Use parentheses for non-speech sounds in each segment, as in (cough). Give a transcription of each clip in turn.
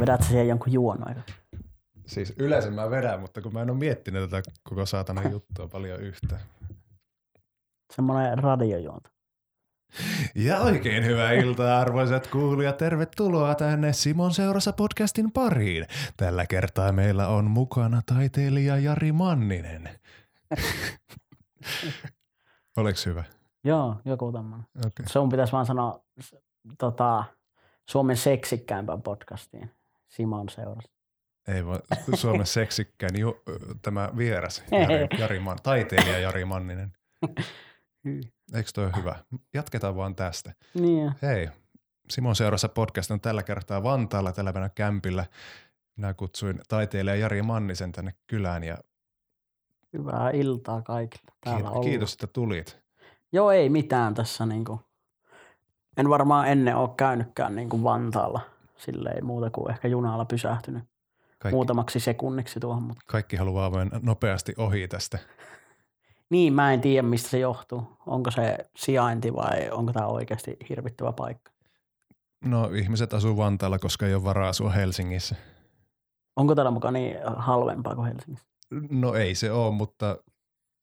Vedät sä siihen jonkun juon aika? Siis yleensä mä vedän, mutta kun mä en ole miettinyt tätä koko saatana juttua paljon yhtä. Semmoinen radiojuonto. Ja oikein hyvää iltaa arvoisat kuulijat, tervetuloa tänne Simon seurassa podcastin pariin. Tällä kertaa meillä on mukana taiteilija Jari Manninen. (laughs) Oleks hyvä? Joo, joku tämmöinen. Okay. Sun pitäisi vaan sanoa tota, Suomen seksikkäämpään podcastiin Simon seurassa. Ei vaan Suomen (laughs) seksikkäin ju, tämä vieras (laughs) Jari, Jari Man, taiteilija Jari Manninen. Eikö toi hyvä? Jatketaan vaan tästä. Niin. Hei, Simon seurassa podcast on tällä kertaa Vantaalla tällä päivänä kämpillä. Minä kutsuin taiteilija Jari Mannisen tänne kylään ja hyvää iltaa kaikille. Täällä kiitos, kiitos, että tulit. Joo, ei mitään tässä niinku. En varmaan ennen ole käynytkään niinku Vantaalla. Silleen muuta kuin ehkä junalla pysähtynyt Kaikki, muutamaksi sekunniksi tuohon. Mutta kaikki haluaa vain nopeasti ohi tästä. (laughs) niin, mä en tiedä mistä se johtuu. Onko se sijainti vai onko tämä oikeasti hirvittävä paikka? No ihmiset asuu Vantaalla, koska ei ole varaa asua Helsingissä. Onko täällä mukaan niin halvempaa kuin Helsingissä? No ei se ole, mutta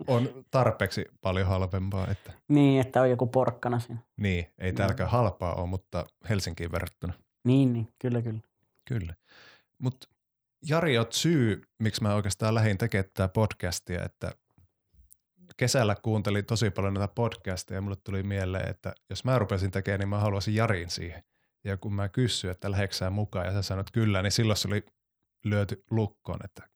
on tarpeeksi paljon halvempaa. Että, Niin, että on joku porkkana siinä. niin, ei Mm. täälläkään halpaa ole, mutta Helsinkiin verrattuna. Niin, niin, kyllä, kyllä. Kyllä. Mutta Jari, oot syy, miksi mä oikeastaan lähdin tekemään tätä podcastia, että kesällä kuuntelin tosi paljon näitä podcasteja ja mulle tuli mieleen, että jos mä rupesin tekemään, niin mä haluaisin Jarin siihen. Ja kun mä kysyin, että lähdetkö mukaan ja sä sanoit kyllä, niin silloin se oli lyöty lukkoon, että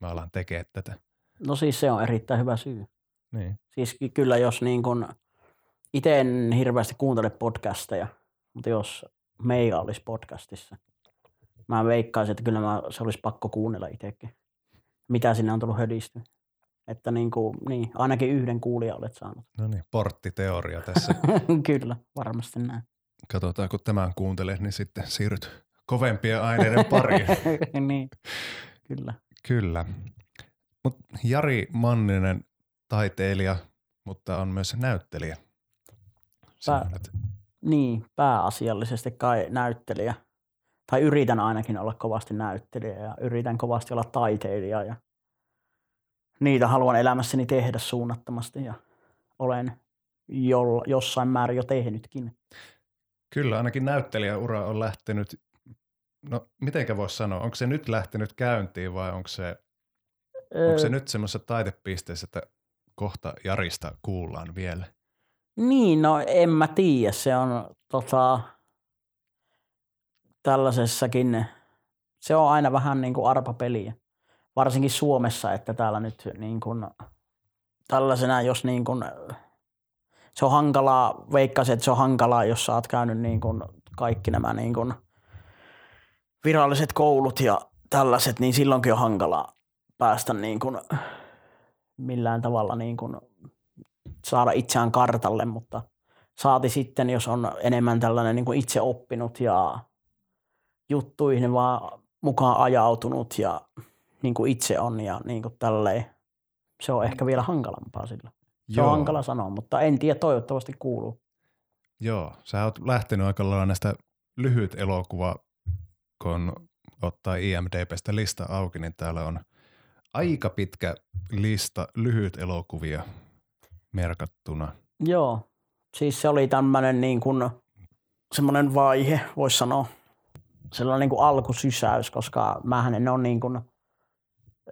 mä alan tekemään tätä. No siis se on erittäin hyvä syy. Niin. Siis ky- kyllä jos niin kun, itse en hirveästi kuuntele podcasteja, mutta jos meikä olisi podcastissa, mä veikkaisin, että kyllä mä, se olisi pakko kuunnella itsekin. Mitä sinne on tullut hödisty. Että niin kuin, niin, ainakin yhden kuulijan olet saanut. No niin, porttiteoria tässä. (laughs) kyllä, varmasti näin. Katsotaan, kun tämän kuuntelet, niin sitten siirryt kovempien aineiden pariin. (laughs) niin, kyllä. Kyllä. Mut Jari Manninen, taiteilija, mutta on myös näyttelijä. Sä olet- Niin, pääasiallisesti kai näyttelijä. Tai yritän ainakin olla kovasti näyttelijä ja yritän kovasti olla taiteilija ja niitä haluan elämässäni tehdä suunnattomasti ja olen jo, jossain määrin jo tehnytkin. Kyllä, ainakin näyttelijäura on lähtenyt, no mitenkä voisi sanoa, onko se nyt lähtenyt käyntiin vai onko se, onko se Öö, nyt semmoisessa taidepisteessä, että kohta Jarista kuullaan vielä? Niin, no en mä tiedä. Se on tota, tällaisessakin, se on aina vähän niin kuin arpapeliä. Varsinkin Suomessa, että täällä nyt niin kuin, tällaisena, jos niin kuin, se on hankalaa, veikkaisin, että se on hankalaa, jos sä oot käynyt niin kuin kaikki nämä niin kuin viralliset koulut ja tällaiset, niin silloinkin on hankalaa päästä niin kuin millään tavalla niin kuin saada itseään kartalle, mutta saati sitten, jos on enemmän tällainen niin kuin itse oppinut ja juttuihin vaan mukaan ajautunut ja niin kuin itse on ja niin kuin tälleen. Se on ehkä vielä hankalampaa sillä. Se on hankala sanoa, mutta en tiedä, toivottavasti kuuluu. Joo, sä oot lähtenyt aika lailla näistä lyhyt elokuva, kun ottaa IMDBstä lista auki, niin täällä on aika pitkä lista lyhyt elokuvia merkattuna. Joo, siis se oli tämmöinen niin kuin, semmoinen vaihe, voisi sanoa, sellainen niin kuin alkusysäys, koska mähän en ole niin kuin,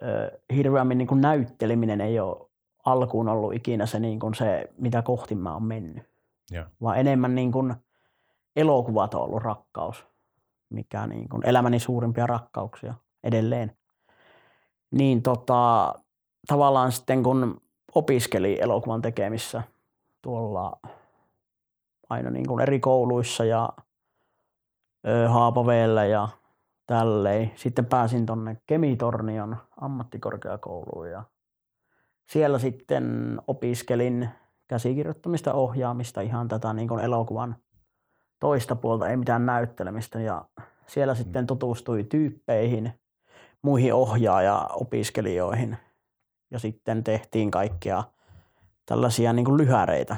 ö, hirveämmin niin kuin näytteleminen ei ole alkuun ollut ikinä se, niin kuin se, mitä kohti mä oon mennyt. Joo. Vaan enemmän niin kuin elokuvat on ollut rakkaus, mikä niin kuin elämäni suurimpia rakkauksia edelleen. Niin tota, tavallaan sitten kun opiskeli elokuvan tekemissä tuolla aina niin kuin eri kouluissa ja Haapaveellä ja tälleen. Sitten pääsin tonne Kemitornion ammattikorkeakouluun ja siellä sitten opiskelin käsikirjoittamista, ohjaamista, ihan tätä niin kuin elokuvan toista puolta, ei mitään näyttelemistä. Ja siellä sitten tutustui tyyppeihin, muihin ohjaaja-opiskelijoihin ja sitten tehtiin kaikkia tällaisia niin kuin lyhäreitä.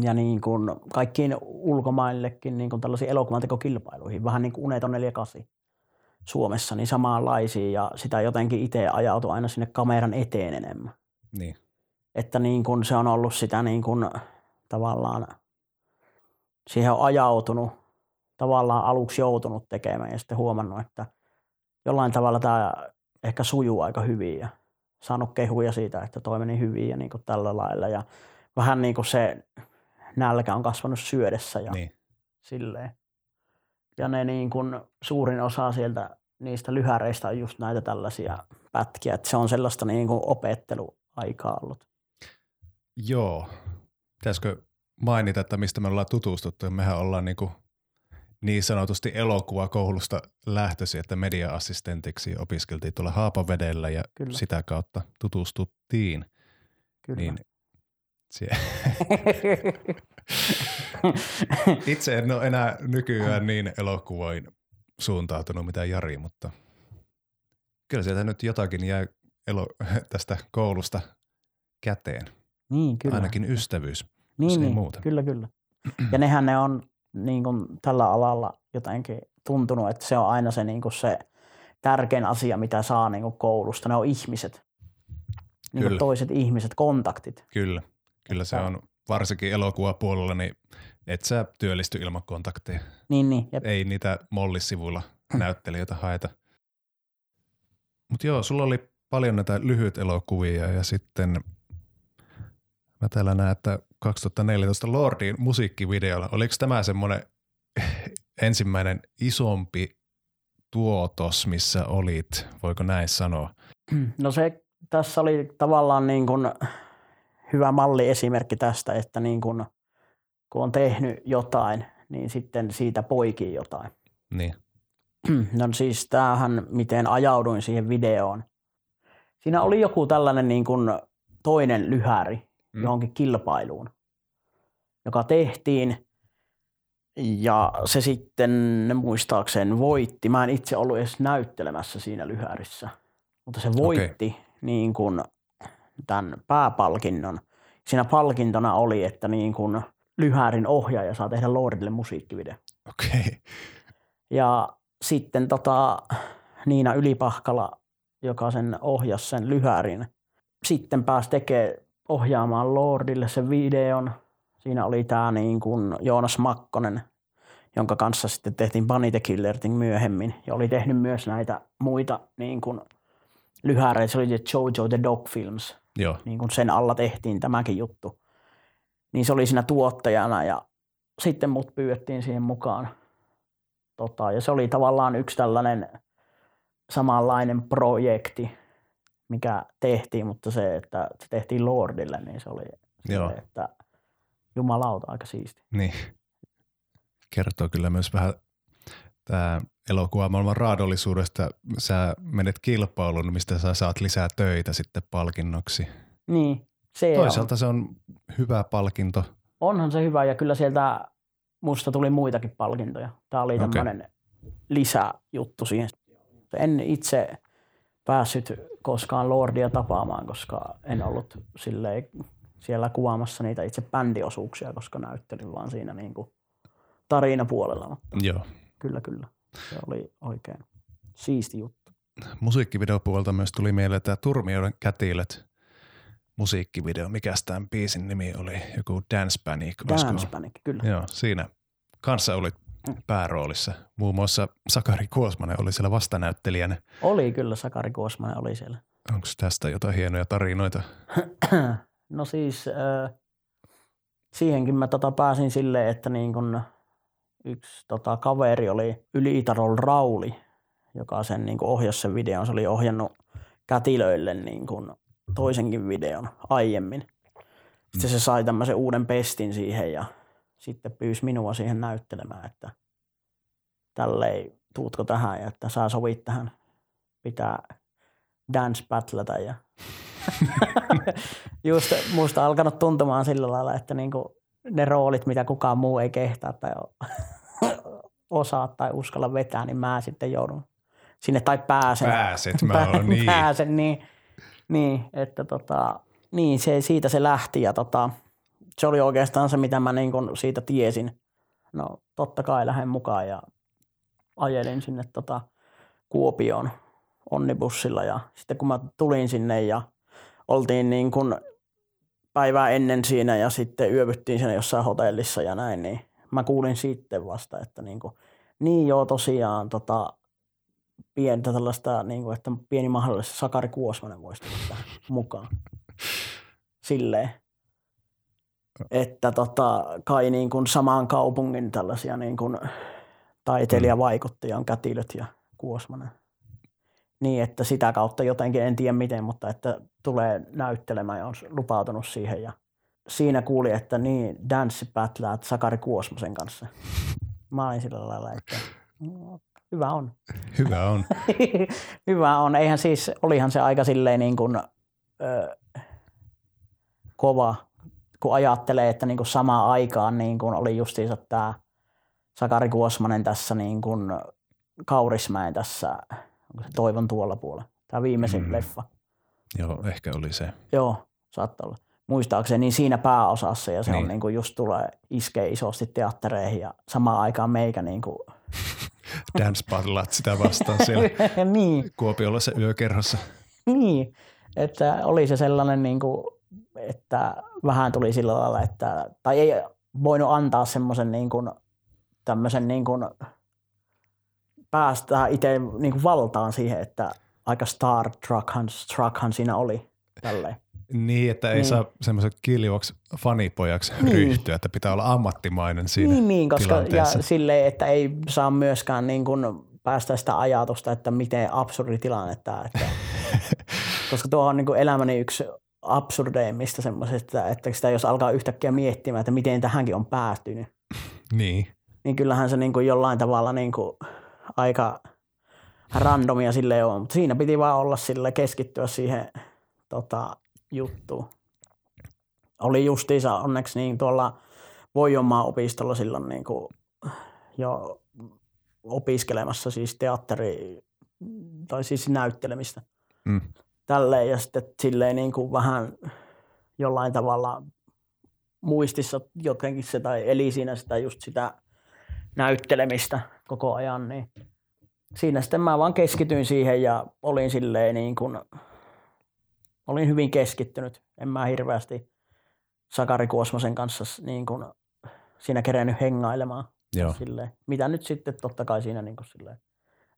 ja niin kuin kaikkiin ulkomaillekin niin kuin tällaisiin elokuvantekokilpailuihin, vähän niin kuin Uneton 48 Suomessa, niin samanlaisia ja sitä jotenkin itse ajautui aina sinne kameran eteen enemmän. Niin. Että niin kuin se on ollut sitä niin kuin tavallaan, siihen on ajautunut, tavallaan aluksi joutunut tekemään ja sitten huomannut, että jollain tavalla tämä ehkä sujuu aika hyvin ja saanut kehuja siitä, että toi meni hyvin ja niin kuin tällä lailla. Ja vähän niin kuin se nälkä on kasvanut syödessä ja niin. silleen. Ja ne niin kuin suurin osa sieltä niistä lyhäreistä on just näitä tällaisia pätkiä, että se on sellaista niin kuin opetteluaikaa ollut. Joo. Pitäisikö mainita, että mistä me ollaan tutustuttu? Mehän ollaan niin, kuin niin sanotusti elokuvakoulusta lähtöisin, että media-assistentiksi opiskeltiin tuolla Haapavedellä ja Kyllä. sitä kautta tutustuttiin. Kyllä. Niin sie- (laughs) Itse en ole enää nykyään niin elokuvoin suuntautunut mitä Jari, mutta kyllä sieltä nyt jotakin jää elo- (laughs) tästä koulusta käteen. Niin, kyllä. Ainakin ystävyys, niin, niin, muuta. Kyllä, kyllä. (clears throat) Ja nehän ne on niin kuin tällä alalla jotenkin tuntunut, että se on aina se, niin kuin se tärkein asia, mitä saa niin kuin koulusta. Ne on ihmiset. Niin kuin toiset ihmiset, kontaktit. Kyllä, kyllä se on varsinkin elokuvapuolella, niin et sä työllisty ilman kontakteja. Niin, niin. Jep. Ei niitä mollisivuilla näyttelijöitä haeta. Mutta joo, sulla oli paljon näitä lyhyt elokuvia ja sitten mä täällä näen, että 2014 Lordin musiikkivideolla, oliko tämä semmoinen (laughs) ensimmäinen isompi tuotos, missä olit, voiko näin sanoa? No se tässä oli tavallaan niin kuin hyvä malliesimerkki tästä, että niin kuin, kun on tehnyt jotain, niin sitten siitä poikii jotain. Niin, No siis tämähän, miten ajauduin siihen videoon. Siinä oli joku tällainen niin kuin toinen lyhäri Mm. johonkin kilpailuun, joka tehtiin ja se sitten muistaakseen voitti. Mä en itse ollut edes näyttelemässä siinä lyhärissä, mutta se voitti niin kuin tämän pääpalkinnon. Siinä palkintona oli, että niin kuin lyhärin ohjaaja saa tehdä Lordille musiikkivideo. okei. Okay. Ja sitten tota, Niina Ylipahkala, joka sen ohjasi sen lyhärin, sitten pääsi tekemään ohjaamaan Lordille sen videon. Siinä oli tämä niin kuin Joonas Makkonen, jonka kanssa sitten tehtiin Bunny the Killer Thing myöhemmin. Ja oli tehnyt myös näitä muita niin kuin lyhäreitä. Se oli se Jojo the Dog Films Joo, niin kuin sen alla tehtiin tämäkin juttu. Niin se oli siinä tuottajana ja sitten mut pyydettiin siihen mukaan. Tota, ja se oli tavallaan yksi tällainen samanlainen projekti, mikä tehtiin, mutta se, että se tehtiin Lordille, niin se oli Joo. se, että jumalauta aika siisti. niin. Kertoo kyllä myös vähän tämä elokuvamaailman raadollisuudesta. Sä menet kilpailuun, mistä sä saat lisää töitä sitten palkinnoksi. Niin, se Toisaalta se on hyvä palkinto. on. Onhan se hyvä ja kyllä sieltä musta tuli muitakin palkintoja. Tämä oli tämmöinen lisäjuttu siihen. En itse päässyt koskaan Lordia tapaamaan, koska en ollut silleen siellä kuvaamassa niitä itse bändiosuuksia, koska näyttelin vaan siinä niin kuin tarinapuolella. Mutta Joo. kyllä, kyllä. Se oli oikein siisti juttu. Musiikkivideopuolta myös tuli mieleen tämä Turmioiden kätilöt musiikkivideo. Mikäs tämän biisin nimi oli? Joku Dance Panic. olisiko? Dance Panic, kyllä. Joo, siinä kanssa olit pääroolissa. Muun muassa Sakari Kuosmanen oli siellä vastanäyttelijänä. Oli kyllä, Sakari Kuosmanen oli siellä. Onko tästä jotain hienoja tarinoita? (clears throat) No siis äh, siihenkin mä tota pääsin silleen, että niin kun yksi tota, kaveri oli Yli-Itarol Rauli, joka sen niin ohjasi sen videon. Se oli ohjannut kätilöille niin kun toisenkin videon aiemmin. Sitten se sai tämmöisen uuden pestin siihen ja sitten pyysi minua siihen näyttelemään, että tälleen tuutko tähän ja että sä sovit tähän pitää dance battletä ja (laughs) just musta alkanut tuntumaan sillä lailla, että niinku ne roolit, mitä kukaan muu ei kehtaa tai (laughs) osaa tai uskalla vetää, niin mä sitten joudun sinne tai pääsen. Pääset, mä (laughs) oon niin. Pääsen, niin, niin, että tota, niin se, siitä se lähti ja tota, se oli oikeastaan se, mitä mä niin kuin siitä tiesin. No totta kai lähden mukaan ja ajelin sinne tota Kuopioon onnibussilla ja sitten kun mä tulin sinne ja oltiin niin kuin päivää ennen siinä ja sitten yövyttiin siinä jossain hotellissa ja näin, niin mä kuulin sitten vasta, että niin, kuin, niin joo tosiaan tota, pientä tällaista, niin kuin, että pieni mahdollisesti Sakari Kuosmanen voisi tulla mukaan. Silleen. Että tota, kai niin kuin samaan kaupungin tällaisia niin kuin taiteilijavaikuttajia on Kätilöt ja Kuosmanen. Niin, että sitä kautta jotenkin, en tiedä miten, mutta että tulee näyttelemään ja on lupautunut siihen. Ja siinä kuuli, että niin, Dance Battle Sakari Kuosmosen kanssa. Mä olin sillä lailla, että no, hyvä on. (laughs) Hyvä on. (laughs) hyvä on. Eihän siis, olihan se aika silleen niin kuin, ö, kova, kun ajattelee, että niin kuin samaan aikaan niin kuin oli justiinsa tämä Sakari Kuosmanen tässä niin kuin Kaurismäen tässä onko se Toivon tuolla puolella. Tämä viimeisin mm. leffa. Joo, ehkä oli se. Joo, saattaa olla. Muistaakseni niin siinä pääosassa ja se niin. on niin kuin just tulee iskee isosti teattereihin ja samaan aikaan meikä niin kuin (laughs) Dance sitä vastaan siellä (laughs) niin. Kuopiolassa yökerhossa. Niin, että oli se sellainen niin kuin, että vähän tuli sillä lailla, että, tai ei voinut antaa semmoisen niin kuin, tämmöisen niin kuin, päästään itse niin kuin valtaan siihen, että aika Star Trekhan, Trekhan siinä oli tälleen. Niin, että ei niin. saa semmoisen kiljuvaksi fanipojaksi niin. ryhtyä, että pitää olla ammattimainen siinä Niin, niin koska ja silleen, että ei saa myöskään niin kuin päästä sitä ajatusta, että miten absurdi tilanne tämä. Että, (laughs) koska tuo on niin kuin elämäni yksi absurdeimmista semmoisesta, että sitä jos alkaa yhtäkkiä miettimään, että miten tähänkin on päätynyt. Niin. Niin kyllähän se niin kuin jollain tavalla niin kuin – aika randomia sille on, mutta siinä piti vaan olla sille keskittyä siihen tota, juttuun. Oli justiinsa onneksi niin tuolla Voijonmaan opistolla silloin niin kuin jo opiskelemassa siis teatteri tai siis näyttelemistä. Mm. Tälleen ja sitten silleen niin kuin vähän jollain tavalla muistissa jotenkin se tai eli siinä sitä just sitä näyttelemistä koko ajan, niin siinä sitten mä vaan keskityin siihen ja olin silleen niin kuin, olin hyvin keskittynyt. En mä hirveästi Sakari Kuosmosen kanssa niin kuin siinä kerennyt hengailemaan. Joo. Silleen, mitä nyt sitten totta kai siinä niin kuin silleen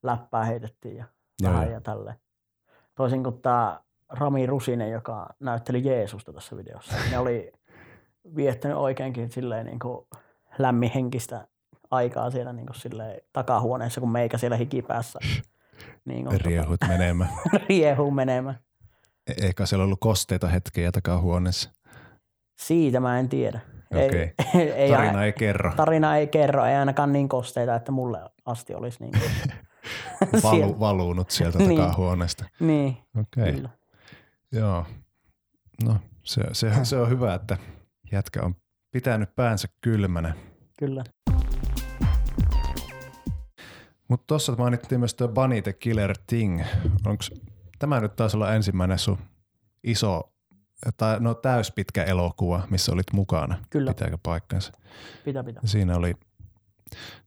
läppää heitettiin ja Joo. vähän ja tälleen. Toisin kuin tämä Rami Rusinen, joka näytteli Jeesusta tässä videossa. Ne oli viettänyt oikeinkin silleen niin kuin lämminhenkistä aikaa siellä niin kuin takahuoneessa, kun meikä siellä hikipäässä. Niin kuin, Riehut tota, menemään. (laughs) Riehu menemään. E- eikä siellä ollut kosteita hetkiä takahuoneessa? Siitä mä en tiedä. Okei. Okay. (laughs) Ei, ei, tarina ei kerro. Tarina ei kerro, ei ainakaan niin kosteita, että mulle asti olisi niin kuin (laughs) Valu, valuunut sieltä niin. takahuoneesta. Niin, Okei. Okay. Joo. No se, se, se on hyvä, että jätkä on pitänyt päänsä kylmänä. Kyllä. Mutta tuossa mainittiin myös tuo Bunny the Killer Thing. Onko tämä nyt taas olla ensimmäinen sun iso, tai no täyspitkä elokuva, missä olit mukana? Kyllä. Pitääkö paikkansa? Pitää, pitää. Siinä oli,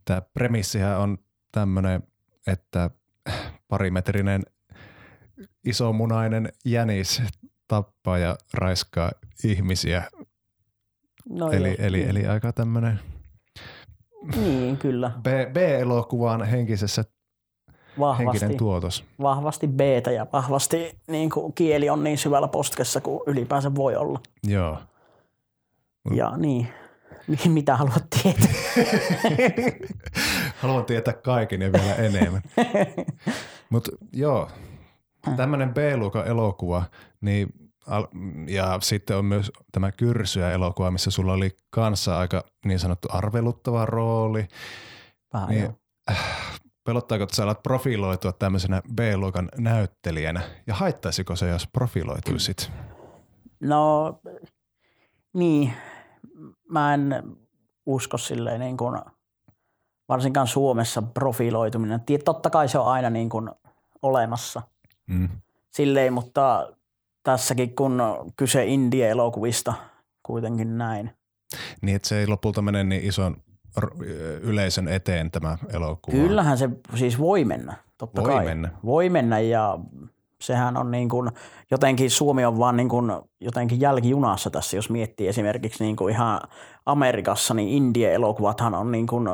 tämä premissihän on tämmöinen, että (clears throat) parimetrinen isomunainen jänis tappaa ja raiskaa ihmisiä. No eli, joo, eli, eli aika tämmöinen – niin, kyllä. B, B-elokuvan henkisessä vahvasti, henkinen tuotos. Vahvasti b ja vahvasti niin kuin kieli on niin syvällä postkessa kuin ylipäänsä voi olla. Joo. Ja niin, (laughs) mitä haluat tietää? (laughs) Haluan tietää kaiken ja vielä enemmän. (laughs) Mutta joo, tämmöinen B-luokan elokuva, niin ja sitten on myös tämä Kyrsyä elokuva, missä sulla oli kanssa aika niin sanottu arveluttava rooli. Vähän niin, äh, pelottaako, että sä alat profiloitua tämmöisenä B-luokan näyttelijänä? Ja haittaisiko se, jos profiloituisit? No niin, mä en usko silleen niin kuin, varsinkaan Suomessa profiloituminen. Totta kai se on aina niin kuin olemassa. Mm. Silleen, mutta tässäkin kun kyse indie-elokuvista kuitenkin näin, Niin, että se ei lopulta mene niin ison yleisön eteen tämä elokuva. Kyllähän se siis voi mennä, totta Voi kai. mennä. Voi mennä ja sehän on niin kuin, jotenkin Suomi on vaan niin kuin jotenkin jälkijunassa tässä, jos miettii esimerkiksi niin kuin ihan Amerikassa, niin indie-elokuvathan on niin kuin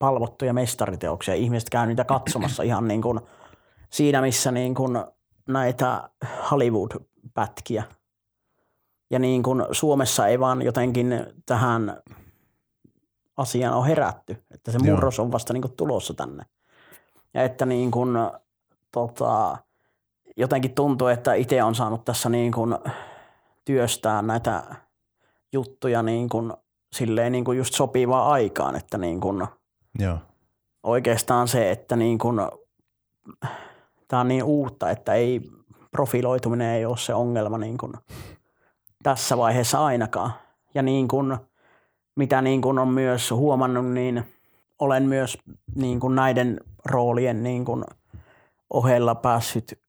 palvottuja mestariteoksia. Ihmiset käy niitä katsomassa ihan niin kuin siinä, missä niin kuin näitä Hollywood-pätkiä. Ja niin kuin Suomessa ei vaan jotenkin tähän asiaan ole herätty, että se Joo. murros on vasta niin kuin tulossa tänne. Ja että niin kuin, tota, jotenkin tuntuu, että itse on saanut tässä niin kuin työstää näitä juttuja niin kuin, silleen niin kuin just sopivaan aikaan, että niin kuin Joo, oikeastaan se, että niin kuin, tämä on niin uutta, että ei profiloituminen ei ole se ongelma niin kuin tässä vaiheessa ainakaan. Ja niin kuin, mitä niin kuin on myös huomannut, niin olen myös niin kuin näiden roolien niin kuin ohella päässyt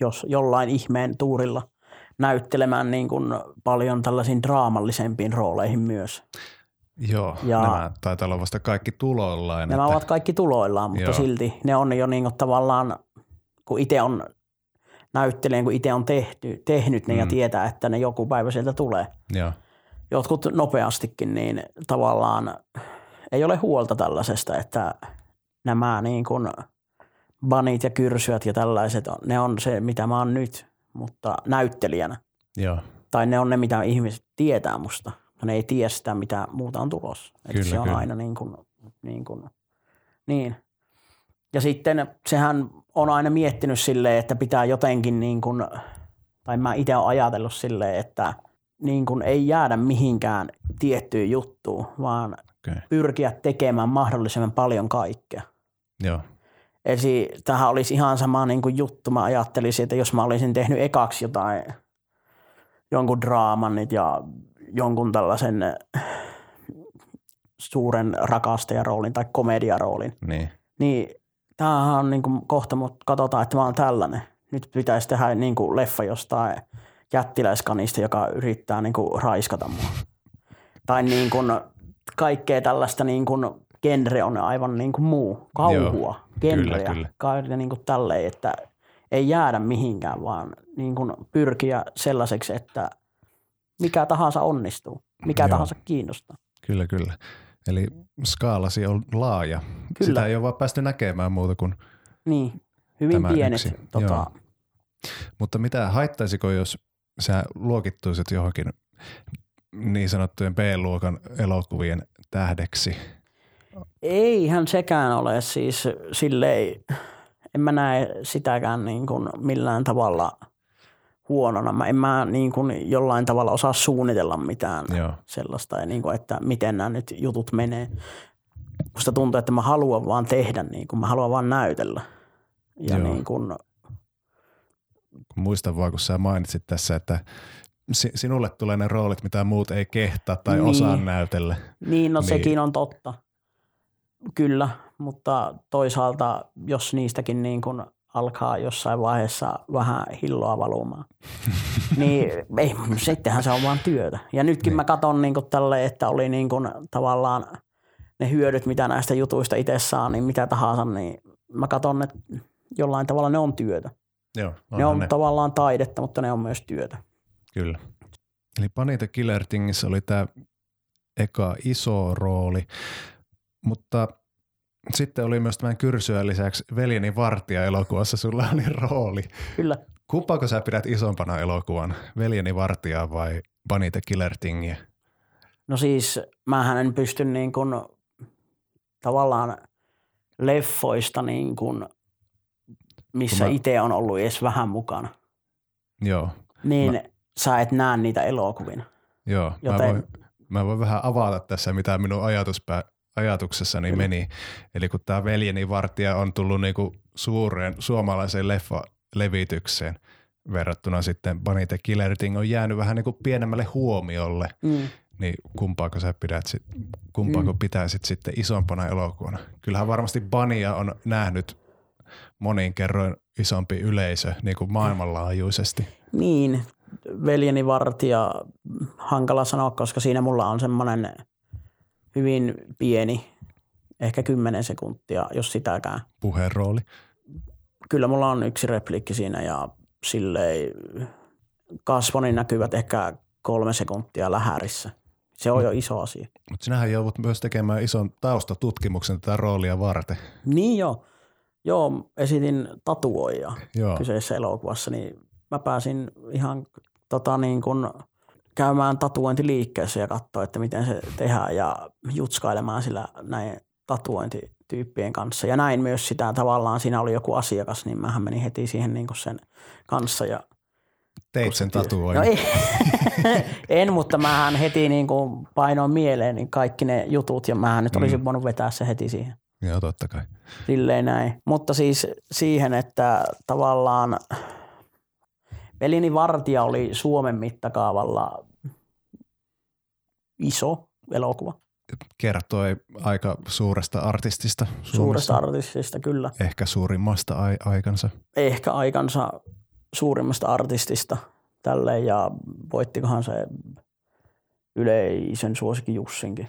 jos jollain ihmeen tuurilla näyttelemään niin kuin paljon tällaisiin draamallisempiin rooleihin myös. Joo Ja- nämä taitaa olla vasta kaikki tuloillaan. Nämä että, ovat kaikki tuloillaan, mutta Joo. Silti ne on jo niin kuin tavallaan, kun itse on näyttelijän, kun itse on tehty, tehnyt ne mm. ja tietää, että ne joku päivä sieltä tulee. Joo, Jotkut nopeastikin, niin tavallaan ei ole huolta tällaisesta, että nämä niin kuin banit ja kyrsyät ja tällaiset, ne on se, mitä mä oon nyt, mutta näyttelijänä. joo, Tai ne on ne, mitä ihmiset tietää musta. Ne ei tiedä sitä, mitä muuta on tulossa. Kyllä, se on kyllä. aina niin kuin, niin kuin, niin. Ja sitten sehän on aina miettinyt silleen, että pitää jotenkin niin kuin, tai mä itse olen ajatellut silleen, että niin kuin ei jäädä mihinkään tiettyyn juttuun, vaan okei. pyrkiä tekemään mahdollisimman paljon kaikkea. Joo, Eli tähän olisi ihan sama niin kuin juttu. Mä ajattelisin, että jos mä olisin tehnyt ekaksi jotain, jonkun draaman ja jonkun tällaisen eh, suuren rakastajaroolin tai komediaroolin, niin. niin tämähän on niin kuin kohta, mutta katsotaan, että mä oon tällainen. Nyt pitäisi tehdä niin kuin leffa jostain jättiläiskanista, joka yrittää niin kuin raiskata mua. Tai niin kuin kaikkea tällaista niin kuin genre on aivan niin kuin muu, kauhua, genreä, kyllä. kaikkea niin kuin tälleen, että ei jäädä mihinkään, vaan niin kuin pyrkiä sellaiseksi, että mikä tahansa onnistuu, mikä Joo. tahansa kiinnostaa. Kyllä, kyllä. Eli skaalasi on laaja. Kyllä. Sitä ei ole vaan päästy näkemään muuta kuin, Niin, hyvin Tämä pienet. yksi, Tota, joo. mutta mitä haittaisiko, jos sä luokittuisit johonkin niin sanottujen B-luokan elokuvien tähdeksi? Eihän sekään ole siis silleen, en mä näe sitäkään niin kuin millään tavalla huonona. Mä en mä niin kuin jollain tavalla osaa suunnitella mitään Joo, sellaista, ja niin kuin, että miten nämä nyt jutut menee. Musta tuntuu, että mä haluan vaan tehdä niin kuin, mä haluan vaan näytellä. Ja Joo. niin kuin, muistan vaan, kun sä mainitsit tässä, että si- sinulle tulee ne roolit, mitä muut ei kehtaa tai Niin. osaa näytellä. Niin, no niin. sekin on totta. Kyllä, mutta toisaalta jos niistäkin niin kuin alkaa jossain vaiheessa vähän hilloa valumaan, (laughs) niin ei, sittenhän se on vaan työtä. Ja nytkin Niin. mä katson niin tälle, että oli niin kuin tavallaan ne hyödyt, mitä näistä jutuista itse saa, niin mitä tahansa, niin mä katson, että jollain tavalla ne on työtä. Joo, Ne on tavallaan taidetta, mutta ne on myös työtä. Kyllä. Eli Bunny the Killer Thingissä oli tämä eka iso rooli, mutta sitten oli myös tämän kyrsyä lisäksi Veljeni vartija elokuvassa sulla oli rooli. Kyllä. Kumpaako sä pidät isompana elokuvan, Veljeni vartijaa vai Bunny the Killer Thingiä? No siis mähän en pysty niin kuin tavallaan leffoista niin kuin, missä mä- itse on ollut edes vähän mukana, Joo, niin Mä- mä... sä et näe niitä elokuvina. joo. Mä, Joten- voin, mä voin vähän avata tässä, mitä minun ajatuspä, ajatuksessani Kyllä. meni. Eli kun tämä Veljeni vartija on tullut niinku suureen suomalaiseen leffa-levitykseen verrattuna sitten Bunny the Killer Thing on jäänyt vähän niinku pienemmälle huomiolle, Mm. niin kumpaako sä pidät sit, kumpaako Mm. pitäisit sitten isompana elokuvana? Kyllähän varmasti Bania on nähnyt monin kerroin isompi yleisö niin kuin maailmanlaajuisesti. Niin, veljeni vartija hankala sanoa, koska siinä mulla on semmoinen hyvin pieni, ehkä 10 sekuntia, jos sitäkään. Puheen rooli. Kyllä mulla on yksi repliikki siinä ja silleen kasvoni näkyvät ehkä kolme sekuntia lähärissä. Se on jo iso asia. Mutta sinähän joudut myös tekemään ison taustatutkimuksen tätä roolia varten. Niin joo. Joo, esitin tatuoija Joo. kyseisessä elokuvassa, niin mä pääsin ihan tota niin kuin käymään tatuointiliikkeessä ja katsoa, että miten se tehdään ja jutskailemaan sillä näin tatuointityyppien kanssa. Ja näin myös sitä tavallaan, siinä oli joku asiakas, niin mähän menin heti siihen niin kuin sen kanssa ja Teit sen No tatuoinnin. ei, (laughs) en, mutta mähän heti niin kuin painoin mieleen niin kaikki ne jutut ja mähän nyt olisin Mm. voinut vetää se heti siihen. Joo, totta kai. Silleen näin. Mutta siis siihen, että tavallaan Pelini Vartija oli Suomen mittakaavalla iso elokuva. Kertoi aika suuresta artistista Suomessa. Suuresta artistista kyllä. Ehkä suurimmasta ai- aikansa. Ehkä aikansa suurimmasta artistista tälleen ja voittikohan se yleisön suosikin Jussinkin.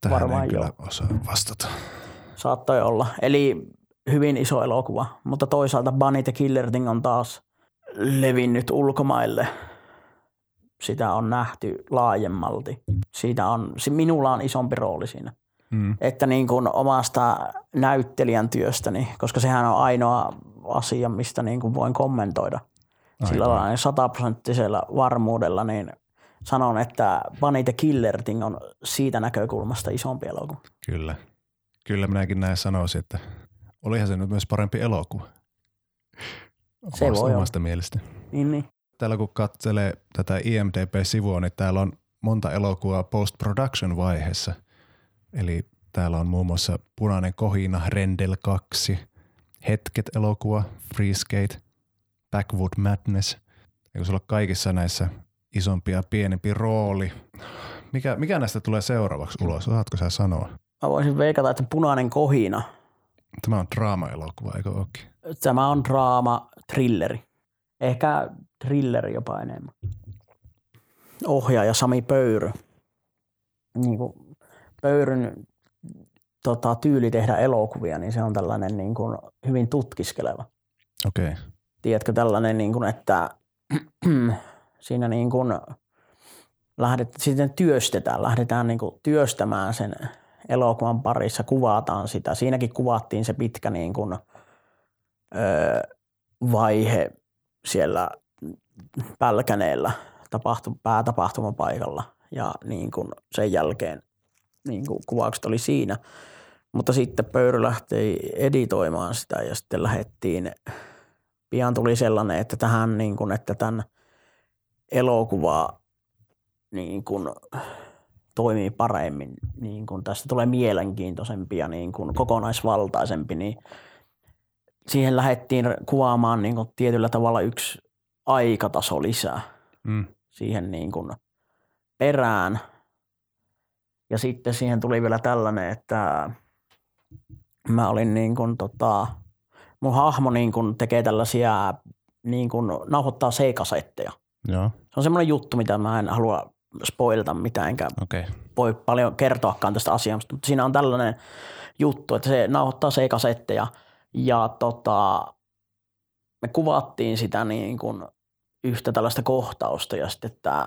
Tähän Varmaan en kyllä joo. osaa vastata. Saattoi olla. Eli hyvin iso elokuva, mutta toisaalta Bunny the Killer Thing on taas levinnyt ulkomaille. Sitä on nähty laajemmalti. Siitä on, minulla on isompi rooli siinä. Mm. Että niin kuin omasta näyttelijän työstäni, koska sehän on ainoa asia, mistä niin kuin voin kommentoida. Sillä Aivan. lailla sataprosenttisella varmuudella, niin sanon, että Bunny the Killer Thing on siitä näkökulmasta isompi elokuva. Kyllä. Kyllä minäkin näin sanoisin, että olihan se nyt myös parempi elokuva. Se Omasta- voi olla. omasta mielestä. Niin, niin. Täällä kun katselee tätä IMDb-sivua, niin täällä on monta elokuvaa post-production vaiheessa. Eli täällä on muun muassa Punainen kohina, Rendel 2, Hetket elokuva, Freeskate, Backwood Madness. Eikö sulla ole kaikissa näissä isompi ja pienempi rooli? Mikä, mikä näistä tulee seuraavaksi ulos? Osaatko sä sanoa? Mä voisin veikata, että punainen kohina. Tämä on draama-elokuva, eikö ookin? Tämä on draama, thrilleri. Ehkä thrilleri jopa enemmän. Ohjaaja Sami Pöyrö. Niin kuin Pöyryn tota, tyyli tehdä elokuvia, niin se on tällainen niin kuin hyvin tutkiskeleva. Okei. Okay. Tiedätkö tällainen, niin kuin, että (clears throat) siinä niin kuin lähdet, sitten työstetään, lähdetään niin kuin työstämään sen elokuvan parissa, kuvataan sitä. Siinäkin kuvattiin se pitkä niin kuin, vaihe siellä Pälkäneellä tapahtu, päätapahtumapaikalla ja niin kuin sen jälkeen niin kuin kuvaukset oli siinä. Mutta sitten Pöyry lähti editoimaan sitä ja sitten lähdettiin, pian tuli sellainen, että tähän niin kuin, että tämän elokuvaa niin kuin toimii paremmin, niin kuin tästä tulee mielenkiintoisempi ja niin kuin kokonaisvaltaisempi, niin siihen lähdettiin kuvaamaan niin kuin tietyllä tavalla yksi aikataso lisää Mm. siihen niin kuin perään. Ja sitten siihen tuli vielä tällainen, että mä olin niin kuin tota, mun hahmo niin kuin tekee tällaisia, niin kuin nauhoittaa seikasetteja. Joo, Se on semmoinen juttu, mitä mä en halua spoilata mitään, enkä. Okay. voi paljon kertoakaan tästä asiasta, mutta siinä on tällainen juttu, että se nauhoittaa seikasetteja ja tota, me kuvattiin sitä niin kuin yhtä tällaista kohtausta ja sitten tämä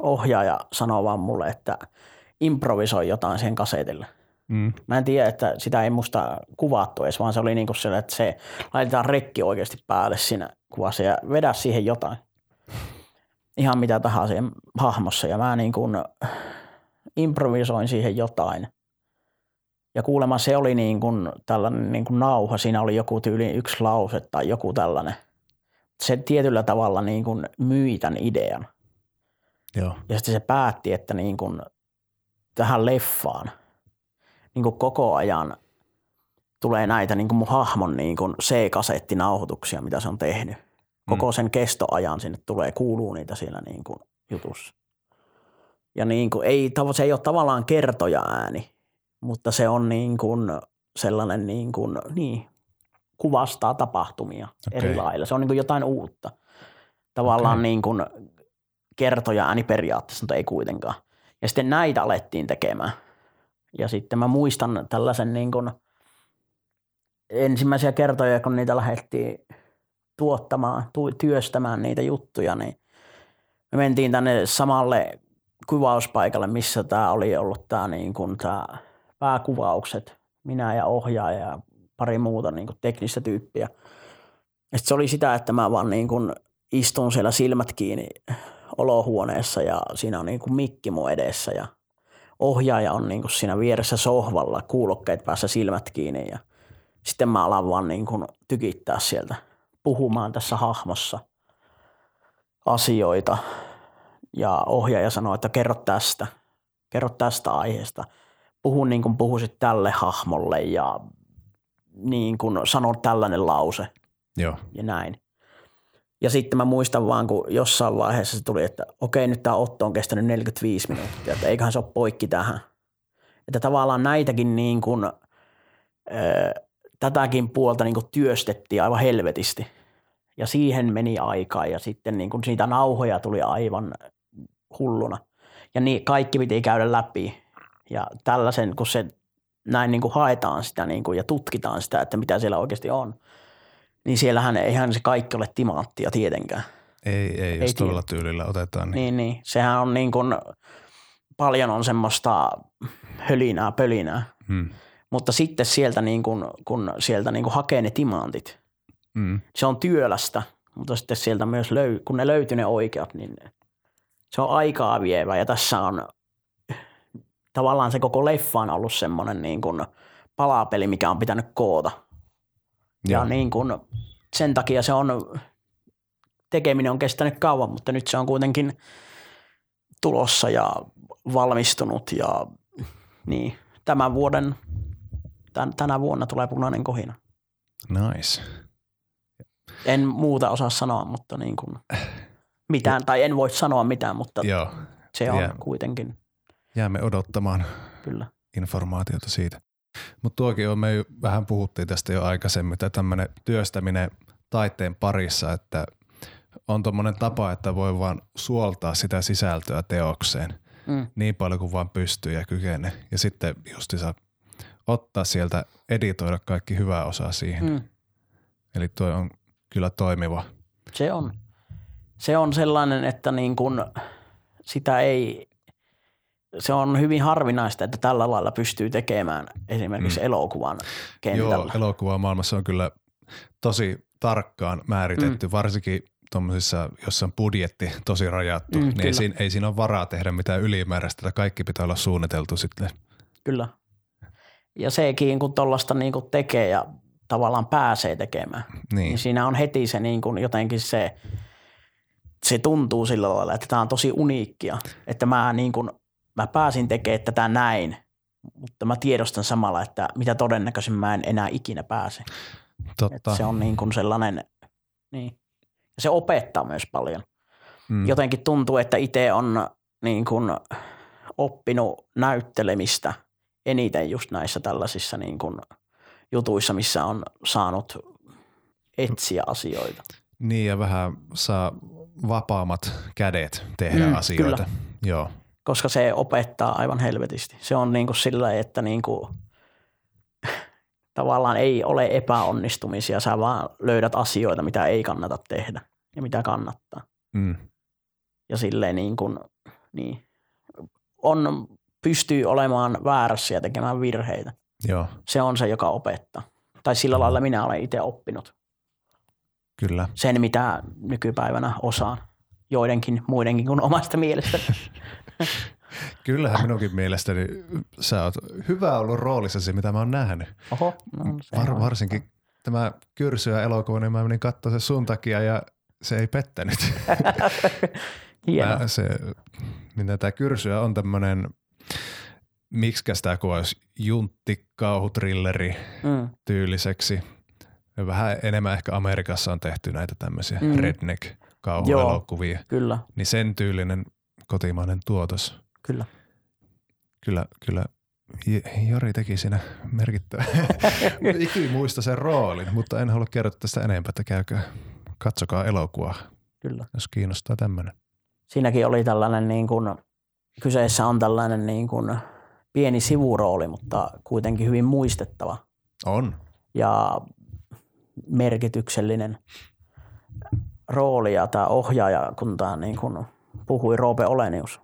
ohjaaja sanoo vaan mulle, että improvisoi jotain siihen kasetille. Mm. Mä en tiedä, että sitä ei musta kuvattu edes, vaan se oli niin kuin se, että se laitetaan rekki oikeasti päälle siinä kuvassa ja vedä siihen jotain. Ihan mitä tahansa hahmossa ja mä niin kuin improvisoin siihen jotain. Ja kuulemma se oli niin kuin tällainen niin kuin nauha, siinä oli joku tyyli yksi lause tai joku tällainen. Se tietyllä tavalla niin kuin myi tämän idean. Joo, Ja sitten se päätti, että niin kuin tähän leffaan niin kuin koko ajan tulee näitä niin kuin mun hahmon niin kuin C-kasettinauhoituksia, mitä se on tehnyt. Koko sen kestoajan sinne tulee, kuuluu niitä siinä niin kuin jutussa. Ja niin kuin ei, se ei ole tavallaan kertoja ääni, mutta se on niin kuin sellainen niin kuin, niin, kuvastaa tapahtumia Okei. eri lailla. Se on niin kuin jotain uutta. Tavallaan Okei. niin kuin kertoja ääni periaatteessa, mutta ei kuitenkaan. Ja sitten näitä alettiin tekemään. Ja sitten mä muistan tällaisen niin kuin ensimmäisiä kertoja, kun niitä lähdettiin tuottamaan, työstämään niitä juttuja, niin me mentiin tänne samalle kuvauspaikalle, missä tämä oli ollut tämä niin kuin tämä pääkuvaukset, minä ja ohjaaja ja pari muuta niin kuin teknistä tyyppiä. Ja se oli sitä, että mä vaan niin kuin istun siellä silmät kiinni olohuoneessa ja siinä on niin kuin mikki mun edessä ja ohjaaja on niin kuin siinä vieressä sohvalla, kuulokkeet päässä silmät kiinni ja sitten mä alan vaan niin kuin tykittää sieltä puhumaan tässä hahmossa asioita ja ohjaaja sanoi, että kerro tästä, kerro tästä aiheesta. Puhu niin kuin puhuisit tälle hahmolle ja niin kuin sano tällainen lause Joo. ja näin. Ja sitten mä muistan vaan, kun jossain vaiheessa se tuli, että okei, nyt tämä Otto on kestänyt 45 minuuttia, että eiköhän se ole poikki tähän. Että tavallaan näitäkin niin kuin, äh, tätäkin puolta niin kuin työstettiin aivan helvetisti. Ja siihen meni aikaa ja sitten niin kuin siitä nauhoja tuli aivan hulluna. Ja niin kaikki piti käydä läpi. Ja tällaisen, kun se näin niin kuin haetaan sitä niin kuin, ja tutkitaan sitä, että mitä siellä oikeasti on, niin siellähän eihän se kaikki ole timanttia tietenkään. Ei, ei, ei jos tuolla tyylillä otetaan. Niin. niin, niin. Sehän on niin kuin, paljon on semmoista hölinää, pölinää. Hmm. Mutta sitten sieltä, niin kuin, kun sieltä niin kuin hakee ne timantit, hmm. se on työlästä, mutta sitten sieltä myös, löy, kun ne löytyy ne oikeat, niin se on aikaa vievä ja tässä on tavallaan se koko leffa on ollut semmoinen niin kuin palapeli, mikä on pitänyt koota. Ja, ja niin kuin sen takia se on, tekeminen on kestänyt kauan, mutta nyt se on kuitenkin tulossa ja valmistunut ja niin, tämän vuoden, tän, tänä vuonna tulee punainen kohina. Nice. En muuta osaa sanoa, mutta niin kuin mitään, tai en voi sanoa mitään, mutta Joo. se on Jää. kuitenkin. Jäämme odottamaan Kyllä. informaatiota siitä. Mutta tuokin on, me vähän puhuttiin tästä jo aikaisemmin, että tämmöinen työstäminen taiteen parissa, että on tuommoinen tapa, että voi vaan suoltaa sitä sisältöä teokseen mm. niin paljon kuin vaan pystyy ja kykenee. Ja sitten justiinsa ottaa sieltä, editoida kaikki hyvää osaa siihen. Mm. Eli tuo on kyllä toimiva. Se on. Se on sellainen, että niin kun sitä ei, se on hyvin harvinaista, että tällä lailla pystyy tekemään esimerkiksi mm. elokuvan kentällä. Joo, elokuvan maailmassa on kyllä tosi tarkkaan määritetty, mm. varsinkin tuommoisissa, jossa on budjetti tosi rajattu, mm, niin ei siinä, ei siinä ole varaa tehdä mitään ylimääräistä, että kaikki pitää olla suunniteltu sitten. Kyllä. Ja sekin, kun tuollaista niin tekee ja tavallaan pääsee tekemään, niin, niin siinä on heti se niin kuin jotenkin se, se tuntuu sillä lailla, että tämä on tosi uniikkia, että mä, niin kuin, mä pääsin tekemään tätä näin, mutta mä tiedostan samalla, että mitä todennäköisin mä en enää ikinä pääse. Totta. Se on niin kuin sellainen, niin. Ja se opettaa myös paljon. Mm. Jotenkin tuntuu, että itse on niin kuin oppinut näyttelemistä eniten just näissä tällaisissa niin kuin jutuissa, missä on saanut etsiä asioita. Niin ja vähän saa vapaammat kädet tehdä mm, asioita. Kyllä. Joo. Koska se opettaa aivan helvetisti. Se on niin kuin sillä että niin kuin, (laughs) tavallaan ei ole epäonnistumisia, sä vaan löydät asioita, mitä ei kannata tehdä ja mitä kannattaa. Mm. Ja silleen niin kuin, niin, on, pystyy olemaan väärässä ja tekemään virheitä. Joo. Se on se, joka opettaa. Tai sillä mm. lailla minä olen itse oppinut. Kyllä. Sen, mitä nykypäivänä osaan. Joidenkin muidenkin kuin omasta mielestä. (laughs) (laughs) Kyllähän minunkin mielestäni sä oot hyvä ollut roolissasi, mitä mä oon nähnyt. Oho, no, Var, varsinkin tämä Kyrsyä elokuva, niin mä menin katsoa se sun takia ja se ei pettänyt. (laughs) Hienoa. se, niin tämä Kyrsyä on tämmöinen, miksi tämä kuvaisi, junttikauhutrilleri mm. tyyliseksi. Vähän enemmän ehkä Amerikassa on tehty näitä tämmöisiä mm. redneck-kauhuelokuvia. Kyllä. Niin sen tyylinen kotimainen tuotos. Kyllä. Kyllä, kyllä Jari teki siinä merkittävä. (laughs) Ikin muista sen roolin, mutta en halua kertoa tästä enempää, että käykää, katsokaa elokuvaa. Kyllä. Jos kiinnostaa tämmöinen. Siinäkin oli tällainen niin kuin, kyseessä on tällainen niin kuin pieni sivurooli, mutta kuitenkin hyvin muistettava On. ja merkityksellinen rooli. Ja tämä ohjaaja, kun tämä niin kuin puhui Roope Olenius,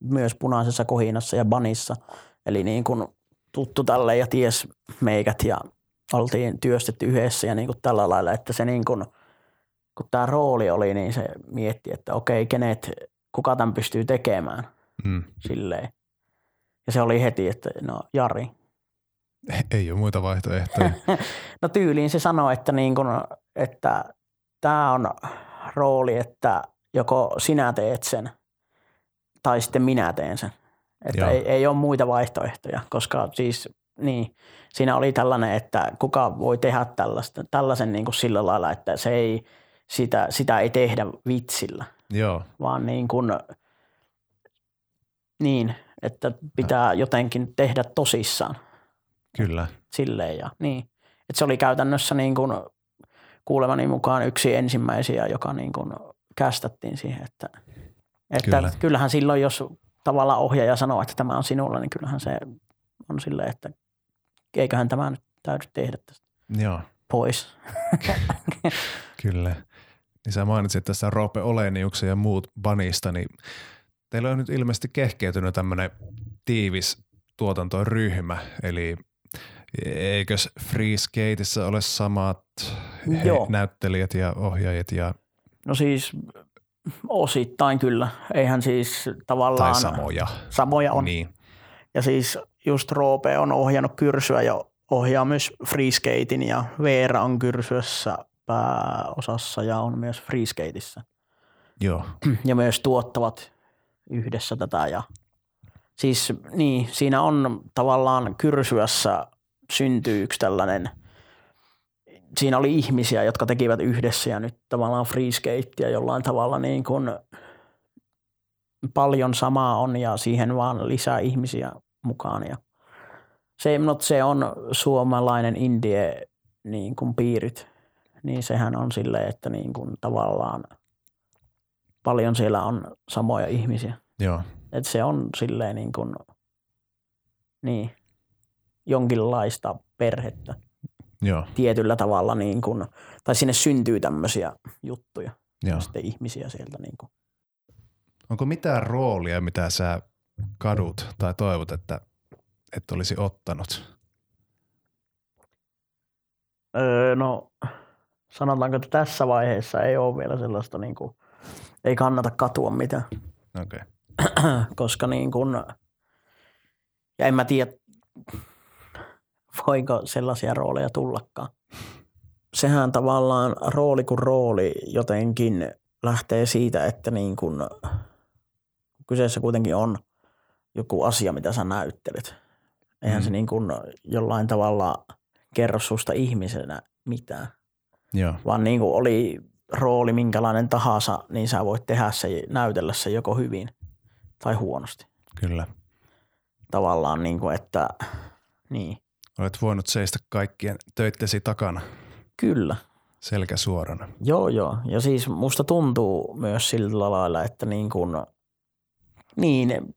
myös punaisessa kohinassa ja banissa, eli niin kuin tuttu tälle ja ties meikät ja oltiin työstetty yhdessä ja niin kuin tällä lailla, että se niin kuin, kun tämä rooli oli, niin se mietti, että okei, kenet, kuka tämän pystyy tekemään Mm. silleen. Ja se oli heti, että no Jari. Ei ole muita vaihtoehtoja. (laughs) No tyyliin se sanoi, että, niin kun, että tämä on rooli, että joko sinä teet sen tai sitten minä teen sen. Että Joo. ei, ei ole muita vaihtoehtoja, koska siis niin, siinä oli tällainen, että kuka voi tehdä tällaista, tällaisen niin kuin sillä lailla, että se ei, sitä, sitä ei tehdä vitsillä, Joo, vaan niin kuin, niin, että pitää jotenkin tehdä tosissaan kyllä. silleen ja niin. Et se oli käytännössä niin kuin kuulemani mukaan yksi ensimmäisiä, joka niin kuin kästättiin siihen, että, että Kyllä. Kyllä. kyllähän silloin, jos tavallaan ohjaaja sanoo, että tämä on sinulla, niin kyllähän se on silleen, että eiköhän tämä nyt täydy tehdä tästä Joo, pois. (laughs) kyllä. Niin sä mainitsit tässä Roope Oleniuksen ja muut Banista, niin teillä on nyt ilmeisesti kehkeytynyt tämmöinen tiivis tuotantoryhmä, eli eikös Free Skateissa ole samat he, Joo. näyttelijät ja ohjaajat ja, No siis osittain kyllä. Eihän siis tavallaan tai samoja? samoja on. Niin, Ja siis just Roope on ohjannut Kyrsyä ja ohjaa myös Freeskatein ja Veera on Kyrsyessä pääosassa ja on myös Freeskateissa. joo, (clears throat) Ja myös tuottavat yhdessä tätä ja siis niin, siinä on tavallaan Kyrsyässä syntyy yksi tällainen, siinä oli ihmisiä, jotka tekivät yhdessä ja nyt tavallaan Freeskatea jollain tavalla niin kuin paljon samaa on ja siihen vaan lisää ihmisiä mukaan. Ja se, se on suomalainen indie niin kuin piirit, niin sehän on silleen, että niin kuin tavallaan paljon siellä on samoja ihmisiä. joo, Et se on silleen niin kuin, niin, jonkinlaista perhettä joo, tietyllä tavalla, niin kuin, tai sinne syntyy tämmöisiä juttuja joo. sitten ihmisiä sieltä. Niin kuin. Onko mitään roolia, mitä sä kadut tai toivot, että et olisi ottanut? Öö, no sanotaanko, että tässä vaiheessa ei ole vielä sellaista, niin kuin, ei kannata katua mitään. Okei. (clears throat) koska niin kun, ja en mä tiedä, voiko sellaisia rooleja tullakaan. Sehän tavallaan rooli kuin rooli jotenkin lähtee siitä, että niin kun, kyseessä kuitenkin on joku asia, mitä sä näyttelet. Eihän Mm. se niin kun jollain tavalla kerro susta ihmisenä mitään Joo, vaan niin kuin oli rooli minkälainen tahansa, niin sä voit tehdä se, näytellä se joko hyvin tai huonosti. kyllä. Tavallaan niin kuin, että niin, Olet voinut seistä kaikkien töittesi takana kyllä. selkä suorana. Joo, joo. Ja siis musta tuntuu myös sillä lailla, että niin kuin, niin,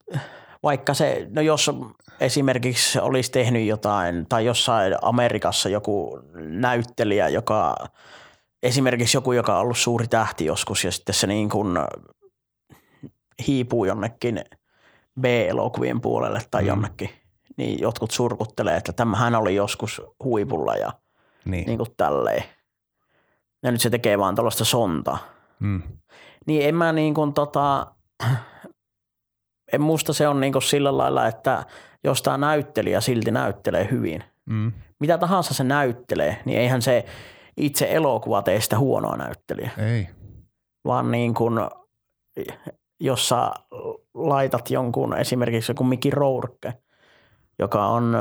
vaikka se, no jos esimerkiksi olisi tehnyt jotain, tai jossain Amerikassa joku näyttelijä, joka esimerkiksi joku, joka on ollut suuri tähti joskus ja sitten se niin kuin hiipuu jonnekin B-elokuvien puolelle tai Mm. mm. jonnekin, niin jotkut surkuttelee, että tämähän oli joskus huipulla ja Niin, niin kuin tälleen. Ja nyt se tekee vaan tuollaista sontaa. mm. Niin en mä niin kuin tota, en musta se on niin kuin sillä lailla, että jos tämä näyttelijä silti näyttelee hyvin, Mm. mitä tahansa se näyttelee, niin eihän se itse elokuva tee sitä huonoa näyttelijää, Ei, vaan niin kuin, jos sä laitat jonkun, esimerkiksi joku Mickey Rourke, joka on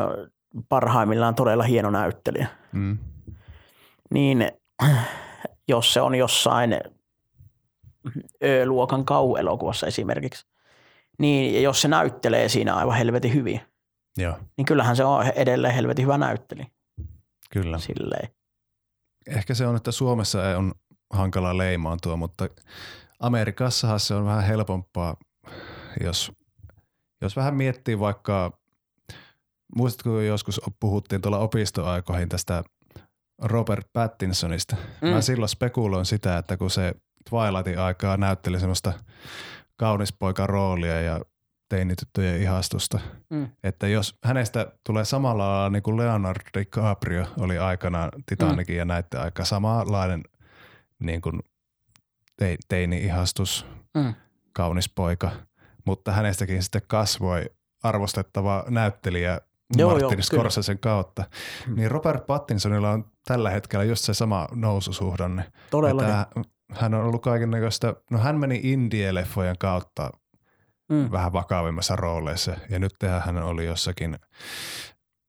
parhaimmillaan todella hieno näyttelijä, mm. niin jos se on jossain Ö-luokan kauhuelokuvassa esimerkiksi, niin ja jos se näyttelee siinä aivan helvetin hyvin, joo, niin kyllähän se on edelleen helvetin hyvä näyttelijä. kyllä. Silleen. Ehkä se on, että Suomessa on hankala leimaantua, mutta Amerikassahan se on vähän helpompaa, jos, jos vähän miettii vaikka, muistatko kun joskus puhuttiin tuolla opistoaikoihin tästä Robert Pattinsonista. Mm. Mä silloin spekuloin sitä, että kun se Twilightin aikaa näytteli semmoista kaunispoikan roolia ja teinityttöjen ihastusta. Mm. Että jos hänestä tulee samalla lailla niin kuin Leonardo DiCaprio oli aikanaan Titanikin mm. ja näiden aika samanlainen niin kuin te, teini-ihastus, mm. kaunis poika, mutta hänestäkin sitten kasvoi arvostettava näyttelijä Joo, Martin Scorsesen kautta. Mm. Niin Robert Pattinsonilla on tällä hetkellä just se sama noususuhdanne. Todella. Hän on ollut kaiken no hän meni indie-leffojen kautta mm. vähän vakavimmassa rooleissa. Ja nyt hän oli jossakin,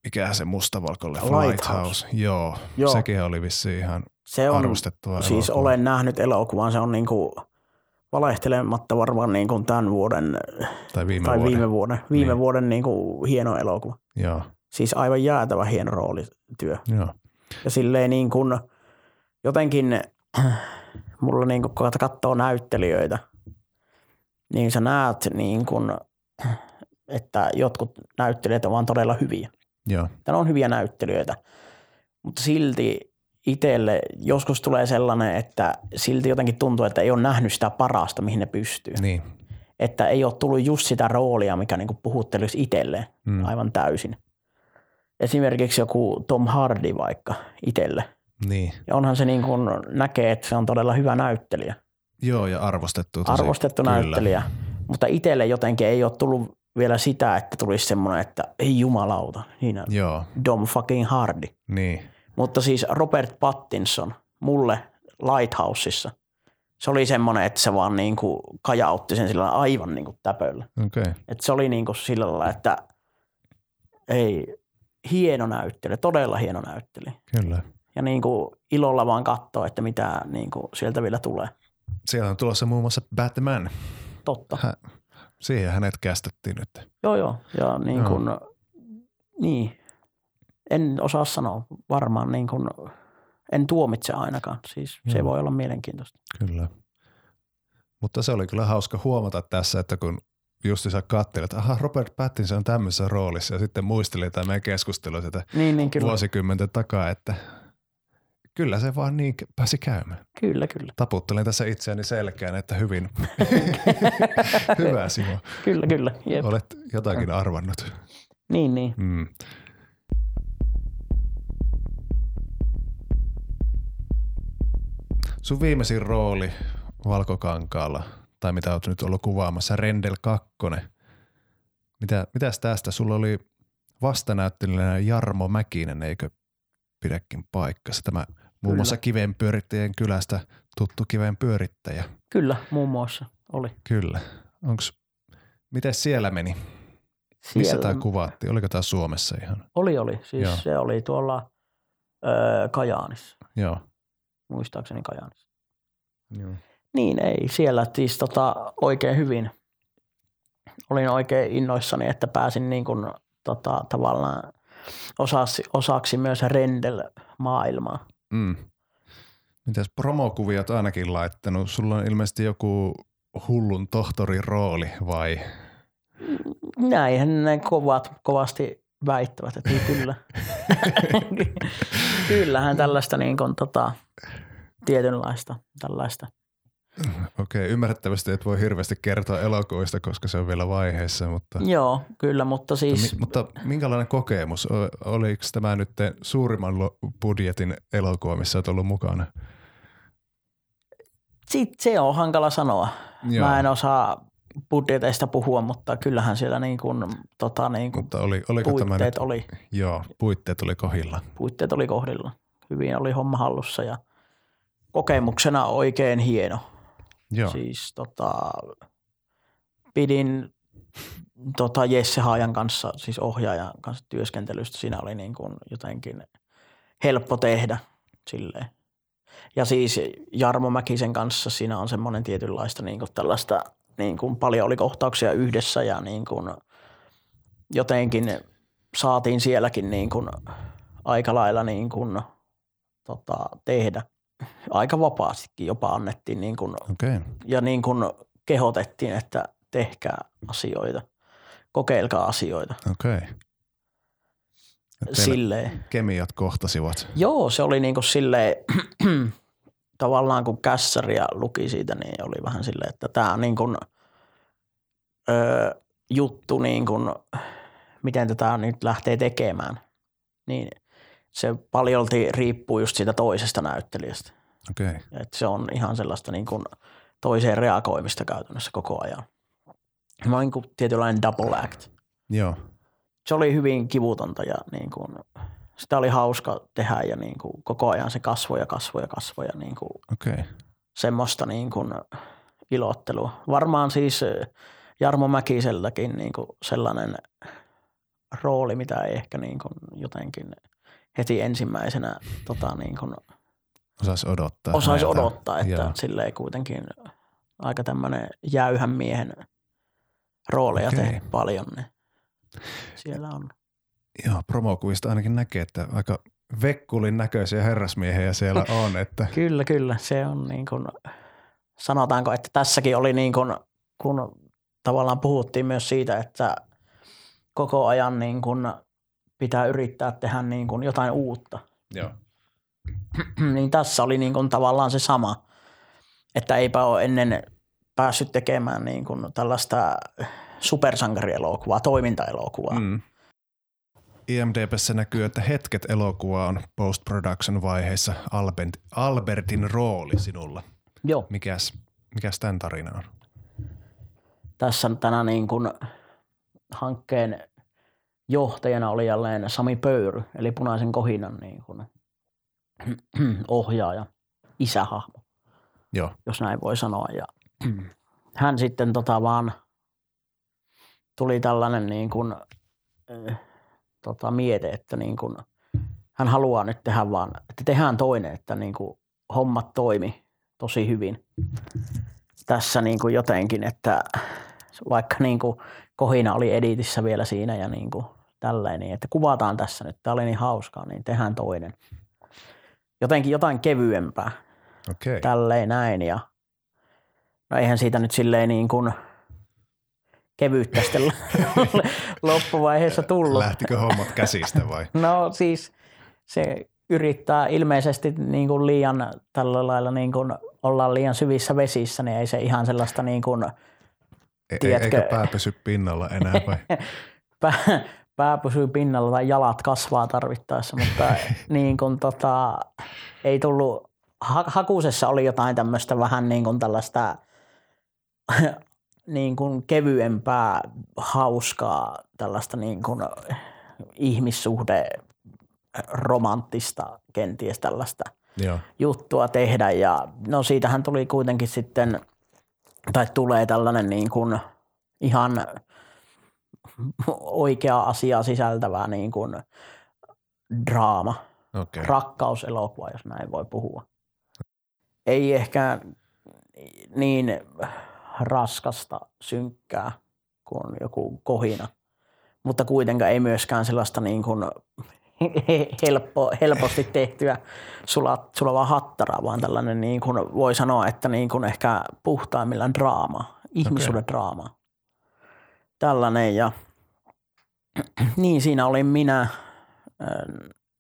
mikä se mustavalkolle Lighthouse. Lighthouse. Joo, Joo, sekin oli vissi ihan se on, arvostettua Siis elokuva. olen nähnyt elokuvan, se on niinku valehtelematta varmaan niinku tämän vuoden tai viime tai vuoden, viime vuoden, viime niin. vuoden niinku hieno elokuva. Joo. Siis aivan jäätävä hieno roolityö. Joo. Ja silleen niin kuin jotenkin (clears throat) mulla niin kuin, kun katsoo näyttelijöitä, niin sä näet niin kuin, (clears throat) että jotkut näyttelijät ovat todella hyviä. Joo. Tämä on hyviä näyttelijöitä, mutta silti itselle joskus tulee sellainen, että silti jotenkin tuntuu, että ei ole nähnyt sitä parasta, mihin ne pystyy. Niin. Että ei ole tullut just sitä roolia, mikä niin kuin puhuttelisi itselleen mm. aivan täysin. Esimerkiksi joku Tom Hardy vaikka itselle – niin. Ja onhan se niin kuin näkee, että se on todella hyvä näyttelijä. Joo, ja arvostettu. Tosi. Arvostettu Kyllä. näyttelijä. Mutta itselle jotenkin ei ole tullut vielä sitä, että tulisi semmoinen, että ei jumalauta. Niin Joo. Dom fucking Hardy. Niin. Mutta siis Robert Pattinson mulle Lighthouseissa, se oli semmoinen, että se vaan niin kuin kajautti sen sillä aivan niin kuin täpöllä. Okay. Että se oli niin kuin sillä lailla, että ei, hieno näyttely, todella hieno näyttely. Kyllä ja niin kuin ilolla vaan katsoa, että mitä niin kuin sieltä vielä tulee. Siellä on tulossa muun muassa Batman. Totta. Hä, siihen hänet kästettiin nyt. Joo, joo. Ja niin kuin, joo. niin, en osaa sanoa varmaan niin kuin, en tuomitse ainakaan. Siis se voi olla mielenkiintoista. Kyllä. Mutta se oli kyllä hauska huomata tässä, että kun justi sä katselit, että aha, Robert Pattinson on tämmöisessä roolissa ja sitten muistelin tämä meidän keskustelu sitä niin, niin, vuosikymmenten takaa, että Kyllä se vaan niin pääsi käymään. Kyllä, kyllä. Taputtelen tässä itseäni selkeän, että hyvin. (laughs) Hyvä Simo. Kyllä, kyllä. Jep. Olet jotakin arvannut. Niin, niin. Mm. Sun viimeisin rooli Valkokankaalla, tai mitä olet nyt ollut kuvaamassa, Rendel 2. Mitä, mitäs tästä? Sulla oli vastanäyttelijänä Jarmo Mäkinen, eikö pidäkin paikkansa? Tämä Muun muassa kiven pyörittäjien kylästä tuttu kiven pyörittäjä. Kyllä, muun muassa oli. Kyllä. Onks, miten siellä meni? Siellä... Missä tämä kuvattiin? Oliko tämä Suomessa ihan? Oli, oli. Siis Joo. se oli tuolla öö, Kajaanissa. Joo. Muistaakseni Kajaanissa. Joo. Niin, ei. Siellä siis tota, oikein hyvin. Olin oikein innoissani, että pääsin niin kuin, tota, tavallaan osaksi, osaksi myös Rendel-maailmaa. Mm. Mitäs promokuvia oot ainakin laittanut? Sulla on ilmeisesti joku hullun tohtorin rooli vai? Näinhän ne kovat, kovasti väittävät, että niin kyllä. (laughs) Kyllähän tällaista niin kuin, tota, tietynlaista tällaista Okei, okay, ymmärrettävästi et voi hirveästi kertoa elokuvista, koska se on vielä vaiheessa. Mutta... Joo, kyllä, mutta siis... Mutta, mutta minkälainen kokemus? Oliko tämä nyt suurimman budjetin elokuva, missä olet ollut mukana? Sitten se on hankala sanoa. Joo. Mä en osaa budjeteista puhua, mutta kyllähän siellä niin kuin, tota niin kuin mutta oli, oliko puitteet tämä nyt, oli. Joo, puitteet oli kohdilla. Puitteet oli kohdilla. Hyvin oli homma hallussa ja kokemuksena oikein hieno. Joo. Siis tota, pidin tota Jesse Haajan kanssa, siis ohjaajan kanssa työskentelystä. Siinä oli niin kuin jotenkin helppo tehdä silleen. Ja siis Jarmo Mäkisen kanssa siinä on semmoinen tietynlaista niin kuin tällaista, niin kuin paljon oli kohtauksia yhdessä ja niin kuin jotenkin saatiin sielläkin niin kuin aika lailla niin kuin, tota, tehdä aika vapaastikin jopa annettiin niin kuin. Okay. ja niin kuin kehotettiin, että tehkää asioita, kokeilkaa asioita. Okei. Okay. Silleen. kemiat kohtasivat. Joo, se oli niin kuin silleen, tavallaan kun kässäriä luki siitä, niin oli vähän silleen, että tämä on niin kuin, ö, juttu, niin kuin, miten tätä nyt lähtee tekemään. Niin se paljolti riippuu just siitä toisesta näyttelijästä. Okay. Et se on ihan sellaista niin kuin toiseen reagoimista käytännössä koko ajan. Mä olin niin kuin tietynlainen double act. Joo. Se oli hyvin kivutonta ja niin kuin, sitä oli hauska tehdä ja niin kuin koko ajan se kasvoi ja kasvoi ja kasvoi ja niin kuin. Okay. semmoista niin kuin ilottelua. Varmaan siis eh, Jarmo Mäkiselläkin niin kuin sellainen rooli, mitä ei ehkä niin kuin jotenkin heti ensimmäisenä tota niin kuin Osaisi odottaa. osaisi odottaa, että Joo. silleen kuitenkin aika tämmöinen jäyhän miehen rooleja okay. paljon, niin siellä on. Joo, promokuvista ainakin näkee, että aika vekkulin näköisiä herrasmiehiä siellä (laughs) on. Että, Kyllä, kyllä. Se on niin kuin, sanotaanko, että tässäkin oli niin kuin, kun tavallaan puhuttiin myös siitä, että koko ajan niin kuin pitää yrittää tehdä niin kuin jotain uutta. joo. (clears throat) niin tässä oli niin kuin tavallaan se sama, että eipä ole ennen päässyt tekemään niin kuin tällaista supersankarielokuvaa, toimintaelokuvaa. Mm. IMDBssä näkyy, että hetket elokuva on post-production vaiheessa Albert, Albertin rooli sinulla. Joo, Mikäs, mikäs tämän tarina on? tässä tänä niin kuin hankkeen johtajana oli jälleen Sami Pöyry, eli Punaisen kohinan niin kuin ohjaaja, isähahmo. Joo. jos näin voi sanoa. Ja hän sitten tota vaan tuli tällainen niin kuin, äh, tota miete, että niin kuin, hän haluaa nyt tehdä vaan, että tehdään toinen, että niin kuin hommat toimi tosi hyvin tässä niin kuin jotenkin, että vaikka niin kuin kohina oli editissä vielä siinä ja niin kuin tälleen, niin että kuvataan tässä nyt, tämä oli niin hauskaa, niin tehdään toinen. Jotenkin jotain kevyempää. Okay. tälleen näin ja no eihän siitä nyt silleen niin kuin kevyyttä sitten (laughs) loppuvaiheessa tullut. Lähtikö hommat käsistä vai? (laughs) No siis se yrittää ilmeisesti niin kuin liian tällä lailla niin kuin ollaan liian syvissä vesissä, niin ei se ihan sellaista niin kuin E- e- Tiedätkö- Eikö pää pysy pinnalla enää vai? (laughs) pää, pää pysyy pinnalla tai jalat kasvaa tarvittaessa, mutta niin kuin tota, ei tullut, ha- hakusessa oli jotain tämmöistä vähän niin kuin tällaista niin kuin kevyempää, hauskaa, tällaista niin kuin ihmissuhde romanttista kenties tällaista Joo. juttua tehdä ja no siitähän tuli kuitenkin sitten, tai tulee tällainen niin kuin ihan oikea asia sisältävää niin kuin draama. Okay. rakkauselokuva, jos näin voi puhua. Ei ehkä niin raskasta, synkkää kuin joku kohina, mutta kuitenkaan ei myöskään sellaista niin kuin (laughs) helppo, helposti tehtyä sula, sulavaa hattaraa, vaan tällainen niin kuin voi sanoa, että niin kuin ehkä puhtaimmillaan draama, ihmisuuden okay. draama. Tällainen ja (clears throat) niin siinä olin minä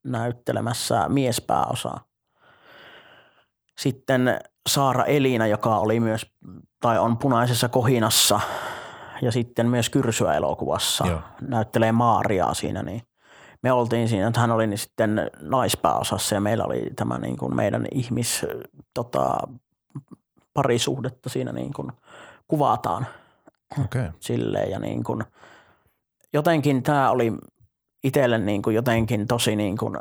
näyttelemässä miespääosaa. Sitten Saara Elina, joka oli myös, tai on punaisessa kohinassa ja sitten myös Kyrsyä elokuvassa, Joo. näyttelee Maariaa siinä, niin me oltiin siinä, että hän oli niin sitten naispääosassa ja meillä oli tämä niin kuin meidän ihmis tota, parisuhdetta siinä niin kuin kuvataan. Okay. silleen ja niin kuin, jotenkin tämä oli itselle niin kuin jotenkin tosi niin kuin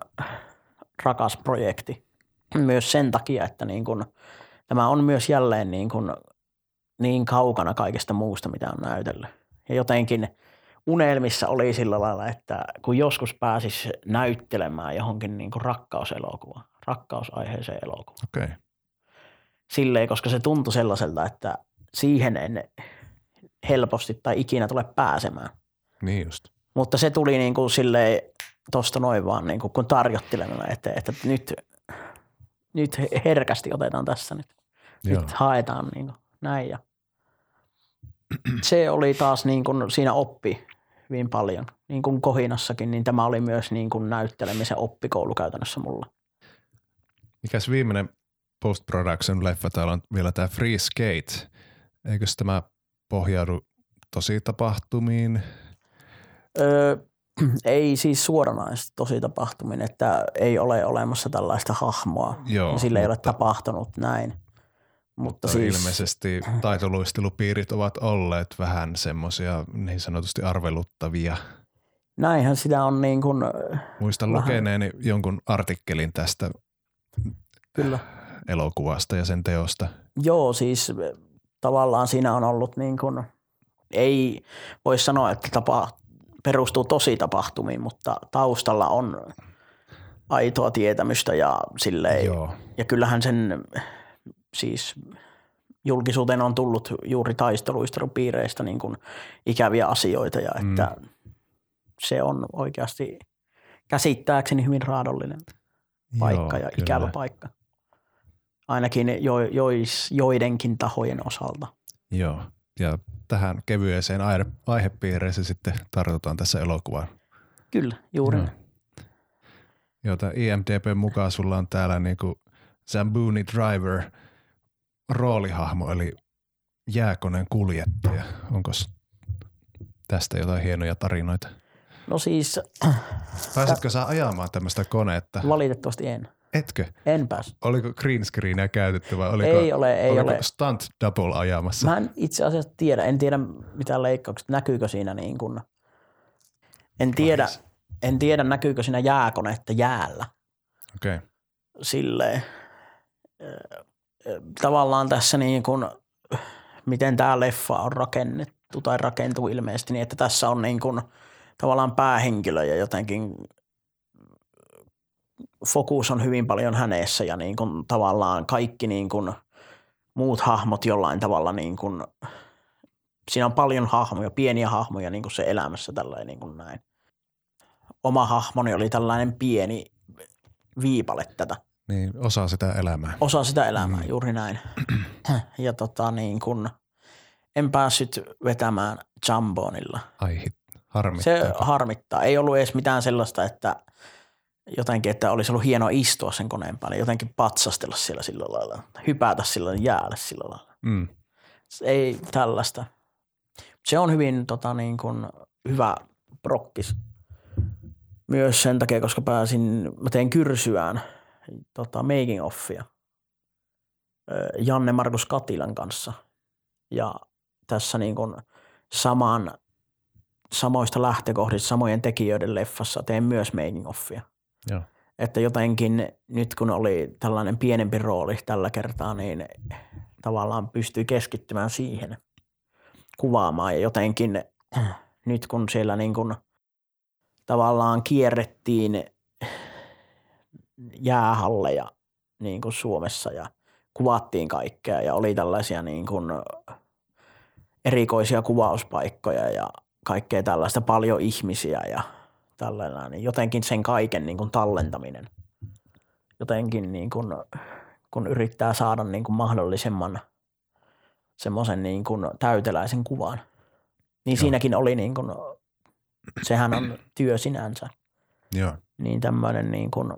rakas projekti. Myös sen takia, että niin kuin, tämä on myös jälleen niin, kuin, niin kaukana kaikesta muusta, mitä on näytellyt. Ja jotenkin unelmissa oli sillä lailla, että kun joskus pääsis näyttelemään johonkin niin kuin rakkauselokuvaan, rakkausaiheeseen elokuvaan. Okei. Okay. Silleen, koska se tuntui sellaiselta, että siihen en helposti tai ikinä tule pääsemään. Niin just. Mutta se tuli niin kuin silleen tuosta noin vaan niin kuin, kun tarjottilemalla, että, että nyt, nyt he- herkästi otetaan tässä nyt. Joo. Nyt haetaan niin kuin näin. Ja se oli taas niin kuin siinä oppi hyvin paljon. Niin kuin Kohinassakin, niin tämä oli myös niin kuin näyttelemisen oppikoulu käytännössä mulla. Mikäs viimeinen post-production leffa täällä on vielä tämä Free Skate. Eikös tämä pohjaudu tosi tapahtumiin? Öö, (clears throat) ei siis suoranaisesti tosi tapahtuminen, että ei ole olemassa tällaista hahmoa. Joo, ja sillä ei ole mutta- tapahtunut näin. Mutta, Mutta siis, ilmeisesti (clears throat) taitoluistelupiirit ovat olleet vähän semmoisia niin sanotusti arveluttavia. näinhän sitä on niin kuin, Muistan Vähän. lukeneeni jonkun artikkelin tästä kyllä. elokuvasta ja sen teosta. Joo, siis tavallaan siinä on ollut niin kuin, ei voi sanoa, että tapa, perustuu tosi tapahtumiin, mutta taustalla on aitoa tietämystä ja silleen, Joo, ja kyllähän sen siis julkisuuteen on tullut juuri taisteluistelupiireistä niin kuin ikäviä asioita ja Mm. että se on oikeasti käsittääkseni hyvin raadollinen paikka joo, ja kyllä. ikävä paikka. Ainakin jo, jois, joidenkin tahojen osalta. Joo, ja tähän kevyeseen aihe- aihepiireeseen sitten tartutaan tässä elokuvaan. Kyllä, juuri. Joo, tämä IMDB mukaan sulla on täällä niinku Zamboni Driver roolihahmo, eli jääkoneen kuljettaja. Onko tästä jotain hienoja tarinoita? No siis Pääsitkö sä ajamaan tämmöistä koneetta? valitettavasti en. Etkö? En pääs. Oliko green screenia käytetty vai oliko, Ei ole, ei oliko ole. stunt double ajamassa? Mä en itse asiassa tiedä, en tiedä mitä leikkaukset, näkyykö siinä niin kuin, en tiedä, Vahis. en tiedä näkyykö siinä jääkonetta jäällä Okei, okay. silleen. ö, ö, Tavallaan tässä niin kuin, miten tämä leffa on rakennettu tai rakentuu ilmeisesti niin, että tässä on niin kuin tavallaan päähenkilö ja jotenkin fokus on hyvin paljon hänessä ja niin kuin tavallaan kaikki niin kuin muut hahmot jollain tavalla niin kuin, siinä on paljon hahmoja, pieniä hahmoja niin kuin se elämässä tällainen niin kuin näin. Oma hahmoni oli tällainen pieni viipale tätä niin osa sitä elämää. osa sitä elämää, Mm. juuri näin. (clears throat) ja tota niin kun, en päässyt vetämään Jambonilla. Ai hit, harmittaa. Se harmittaa. Ei ollut edes mitään sellaista, että jotenkin, että olisi ollut hienoa istua sen koneen päälle, jotenkin patsastella siellä sillä lailla, hypätä sillä jäälle sillä lailla. Mm. Ei tällaista. Se on hyvin tota, niin kuin, hyvä prokkis. Myös sen takia, koska pääsin, mä tein kyrsyään tota, making offia Janne Markus Katilan kanssa. Ja tässä niin kuin saman, samoista lähtökohdista, samojen tekijöiden leffassa teen myös making offia. Joo. Että jotenkin nyt kun oli tällainen pienempi rooli tällä kertaa, niin tavallaan pystyy keskittymään siihen kuvaamaan ja jotenkin (clears throat) nyt kun siellä niin kuin tavallaan kierrettiin jäähalleja niin kuin Suomessa ja kuvattiin kaikkea ja oli tällaisia niin kuin erikoisia kuvauspaikkoja ja kaikkea tällaista, paljon ihmisiä ja tällainen, niin jotenkin sen kaiken niin kuin tallentaminen. Jotenkin niin kuin, kun yrittää saada niin kuin mahdollisimman semmoisen niin kuin täyteläisen kuvan. Niin Joo. siinäkin oli niin kuin, sehän on työ sinänsä Joo. niin tämmöinen niin kuin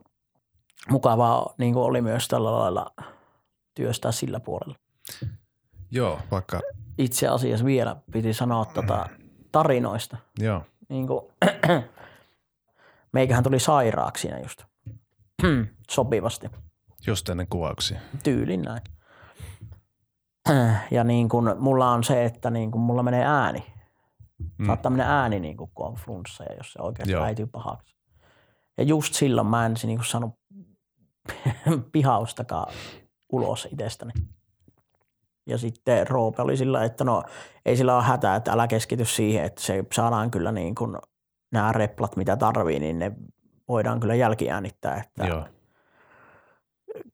mukavaa niin kuin oli myös tällä lailla työstää sillä puolella. Joo, vaikka, Itse asiassa vielä piti sanoa tota tarinoista. joo, Niin kuin, meikähän tuli sairaaksi siinä just sopivasti, just ennen kuvauksia. tyylin näin. Ja niin kuin, mulla on se, että niin kuin mulla menee ääni. Mm. Saattaa mennä ääni, niin kuin, kun on flunssa ja jos se oikeasti Joo. äityy pahaksi. Ja just silloin mä en niin kuin saanut (laughs) pihaustakaan ulos itsestäni. Ja sitten Roope oli sillä, että no ei sillä ole hätää, että älä keskity siihen, että se saadaan kyllä niin kuin nämä replat, mitä tarvii, niin ne voidaan kyllä jälkiäänittää, että Joo,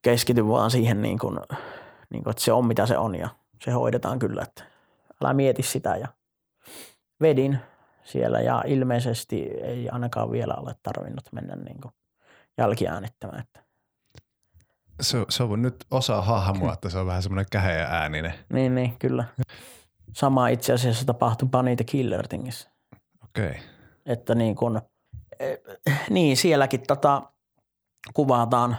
keskity vaan siihen, niin kuin, niin kuin, että se on mitä se on ja se hoidetaan kyllä, että älä mieti sitä ja vedin siellä ja ilmeisesti ei ainakaan vielä ole tarvinnut mennä niin kuin jälkiäänittämään. Että se, se on nyt osa hahmoa, että se on vähän semmoinen käheä ääninen. Niin, niin, kyllä. Sama itse asiassa tapahtui Bunny the Killer. Okei. Okay. Että niin kun, eh, niin sielläkin tota, kuvataan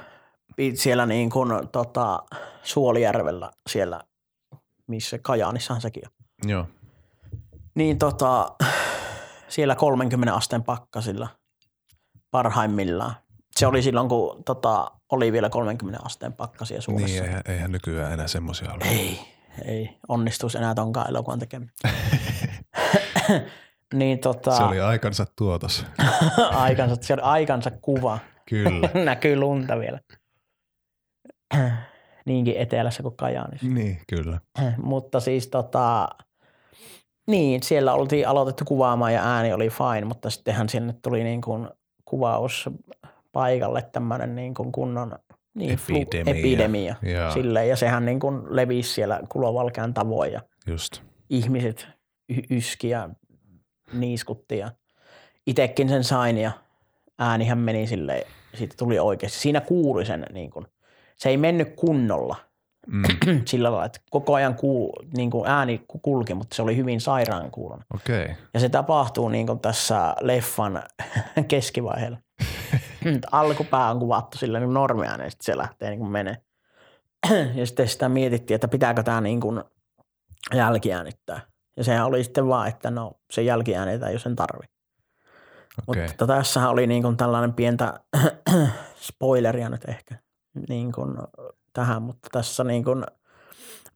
siellä niin kun, tota, Suolijärvellä siellä, missä Kajaanissahan sekin on. Joo. Niin tota, siellä 30 asteen pakkasilla parhaimmillaan. Se oli silloin, kun tota, oli vielä 30 asteen pakkasia Suomessa. Niin, eihän, eihän nykyään enää semmoisia ole. Ei, ei onnistuisi enää tonkaan elokuvan tekeminen. (laughs) niin, tota, Se oli aikansa tuotos. (laughs) aikansa, se oli aikansa kuva. Kyllä. (laughs) Näkyy lunta vielä. (clears throat) Niinkin etelässä kuin Kajaanissa. niin, kyllä. (clears throat) mutta siis tota, niin, siellä oltiin aloitettu kuvaamaan ja ääni oli fine, mutta sittenhän sinne tuli niin kuin kuvaus paikalle tämmöinen niin kuin kunnon niin, Epidemia. Flu, epidemia Joo. silleen, ja sehän niin kuin levisi siellä kulovalkean tavoin ja Just. ihmiset y- yski ja niiskutti ja itekin sen sain ja äänihän meni silleen, siitä tuli oikeasti. Siinä kuului sen niin kuin, se ei mennyt kunnolla Mm. (clears throat) sillä lailla, että koko ajan kuul, niin kuin ääni kulki, mutta se oli hyvin sairaan. Okei. Okay. Ja se tapahtuu niin kuin tässä leffan (laughs) keskivaiheella. (clears throat) Alkupää on kuvattu sillä niin normiääneen, sitten se lähtee niin kuin menee. (clears throat) ja sitten sitä mietittiin, että pitääkö tämä niin kuin jälkiäänittää. Ja sehän oli sitten vaan, että no se jälkiäänitään, jos sen tarvi. Okei. Mutta tässähän oli niin kuin tällainen pientä (clears throat) spoileria nyt ehkä niin kuin tähän, mutta tässä niin kuin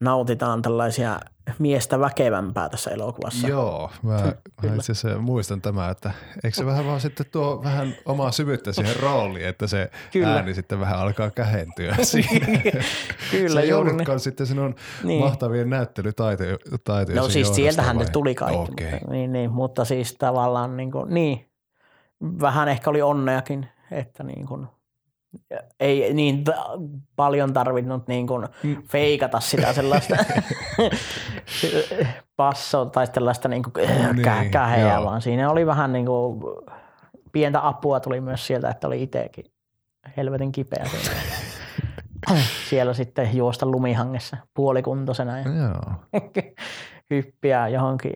nautitaan tällaisia miestä väkevämpää tässä elokuvassa. Joo, mä, mä itse asiassa muistan tämä, että eikö se vähän vaan sitten tuo vähän omaa syvyyttä siihen rooliin, että se Kyllä. ääni sitten vähän alkaa kähentyä (laughs) siinä. Kyllä, se ei niin. ollutkaan sitten sinun Niin. mahtavien näyttelytaitojen No siis sieltähän ne tuli kaikki. Okei. Mutta, niin, niin, mutta siis tavallaan niin, kuin, niin, vähän ehkä oli onneakin, että niin kuin, ei niin t- paljon tarvinnut niin kuin Mm. feikata sitä (laughs) sellaista passoa tai sellaista niin kuin Niin, kä- käheää, joo. vaan siinä oli vähän niin kuin, pientä apua tuli myös sieltä, että oli itsekin helvetin kipeä. (laughs) Siellä sitten juosta lumihangessa puolikuntoisena ja Joo. hyppiä johonkin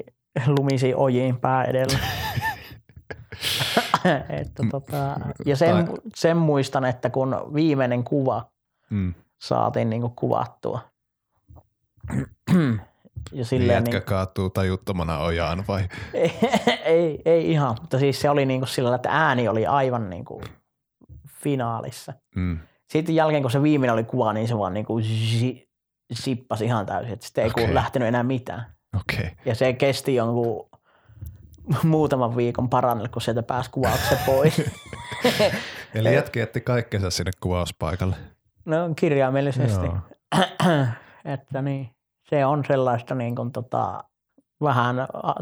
lumisiin ojiin pää edellä. (laughs) (laughs) että tota, ja sen, sen muistan, että kun viimeinen kuva Mm. saatiin niinku kuvattua. (clears throat) ja Niin silleen, jätkä niin, kaatuu tajuttomana ojaan vai? ei, (laughs) ei, ei, ihan, mutta siis se oli niinku sillä lailla, että ääni oli aivan niinku finaalissa. Mm. Sitten jälkeen, kun se viimeinen oli kuva, niin se vaan niinku zi- sippasi ihan täysin, että sitten ei okay. lähtenyt enää mitään. Okay. Ja se kesti jonkun (laughs) muutaman viikon parannella, kun sieltä pääsi kuvauksen pois. (laughs) Eli jätkä jätti kaikkensa sinne kuvauspaikalle. no kirjaimellisesti. (clears throat) Että niin, se on sellaista niin kuin tota, vähän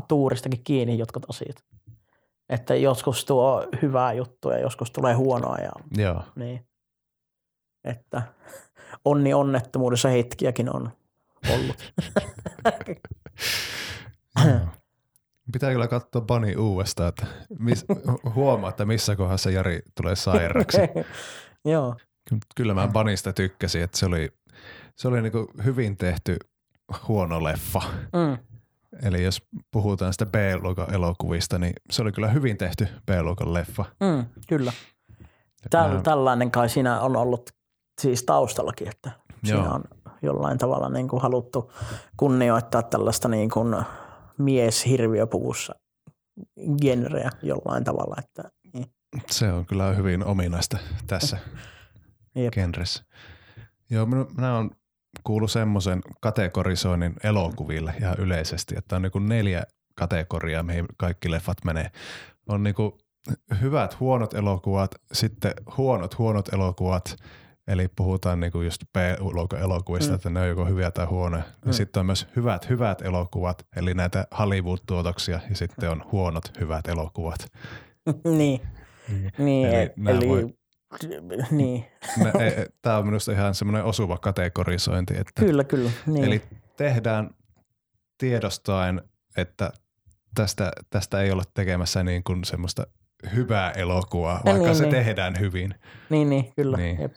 tuuristakin kiinni jotkut asiat. Että joskus tuo hyvää juttua ja joskus tulee huonoa ja Joo. niin. Että onni onnettomuudessa hetkiäkin on ollut. (laughs) Pitää kyllä katsoa Bunny uudestaan, että mis, huomaa, että missä kohdassa Jari tulee sairaaksi. (laughs) Joo, Kyllä mä Bunnysta tykkäsin, että se oli, se oli niinku hyvin tehty huono leffa. mm, Eli jos puhutaan sitä B-luokan elokuvista, niin se oli kyllä hyvin tehty B-luokan leffa. mm, kyllä. Täl, mä- tällainen kai siinä on ollut siis taustallakin, että siinä Joo. on jollain tavalla niin kuin haluttu kunnioittaa tällaista niin kuin mies hirviöpuvussa genreä jollain tavalla. Että, niin. Se on kyllä hyvin ominaista tässä (laughs) Jep. genressä. Joo, minä, minä on kuullut semmoisen kategorisoinnin elokuville ihan yleisesti, että on niinku neljä kategoriaa, mihin kaikki leffat menee. On niinku hyvät huonot elokuvat, sitten huonot huonot elokuvat, eli puhutaan niinku just B-luokan elokuvista, Mm. että ne on joko hyviä tai huonoja. Mm. Ja sitten on myös hyvät hyvät elokuvat, eli näitä Hollywood-tuotoksia, ja sitten on huonot hyvät elokuvat. (laughs) niin, niin, Eli eli, eli voi- (laughs) niin. Tämä on minusta ihan semmoinen osuva kategorisointi, että kyllä, kyllä. Niin. Eli tehdään tiedostaen, että tästä, tästä ei olla tekemässä niin kuin semmoista hyvää elokuvaa, vaikka niin, se niin. tehdään hyvin. niin, niin, kyllä. Niin. Jep.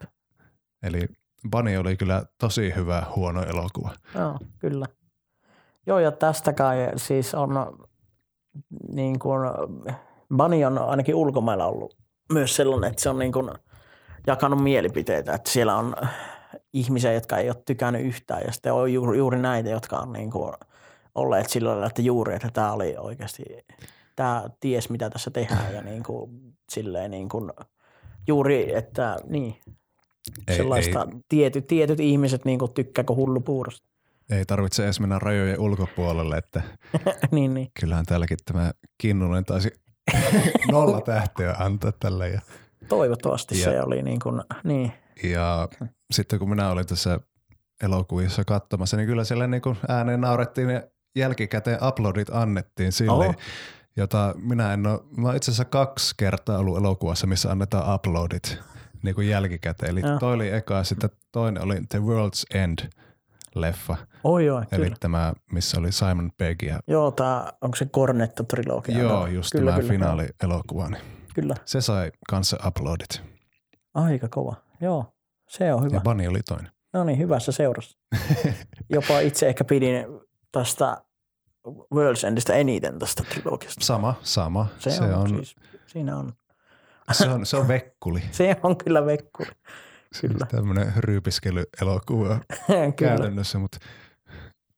Eli Bunny oli kyllä tosi hyvä huono elokuva. Joo, kyllä. Joo, ja tästä kai siis on niin kuin, Bunny on ainakin ulkomailla ollut myös sellainen, että se on niin kuin jakanut mielipiteitä, että siellä on ihmisiä, jotka ei ole tykännyt yhtään ja sitten on juuri, juuri näitä, jotka on niin kuin olleet sillä lailla, että juuri, että tämä oli oikeasti, tämä ties mitä tässä tehdään ja niin kuin, silleen niin kuin, juuri, että niin, Ei- sellaista ei- tietyt, tietyt ihmiset niin kuin tykkääkö hullu puurosta. Ei tarvitse edes mennä rajojen ulkopuolelle, että (laughs) niin, niin. kyllähän täälläkin tämä Kinnunen taisi (laughs) nolla tähteä antaa tälle. Ja, Toivottavasti Ja- se oli niin kuin, niin, ja sitten kun minä olin tässä elokuvissa katsomassa, niin kyllä siellä niin kuin ääneen naurettiin ja jälkikäteen uploadit annettiin sille, Oho. jota minä en ole, mä itse asiassa kaksi kertaa ollut elokuvassa, missä annetaan uploadit niin kuin jälkikäteen. Eli Joo. toi oli eka, sitten toinen oli The World's End leffa, oi joo, eli kyllä. tämä, missä oli Simon Pegg ja Joo, tää, onko se Cornetto-trilogia? Joo, Joo, just kyllä, tämä kyllä, finaalielokuva. Niin Kyllä, se sai kanssa uploadit. aika kova. Joo, se on hyvä. Ja Bunny oli toinen. No niin, hyvässä seurassa. (laughs) Jopa itse ehkä pidin tästä World's Endistä eniten tästä trilogiasta. Sama, sama. Se, se, on, on, siis, siinä on. Se, on, se on vekkuli. (laughs) Se on kyllä vekkuli. Kyllä. Tämmöinen ryypiskelyelokuva (laughs) käytännössä, mutta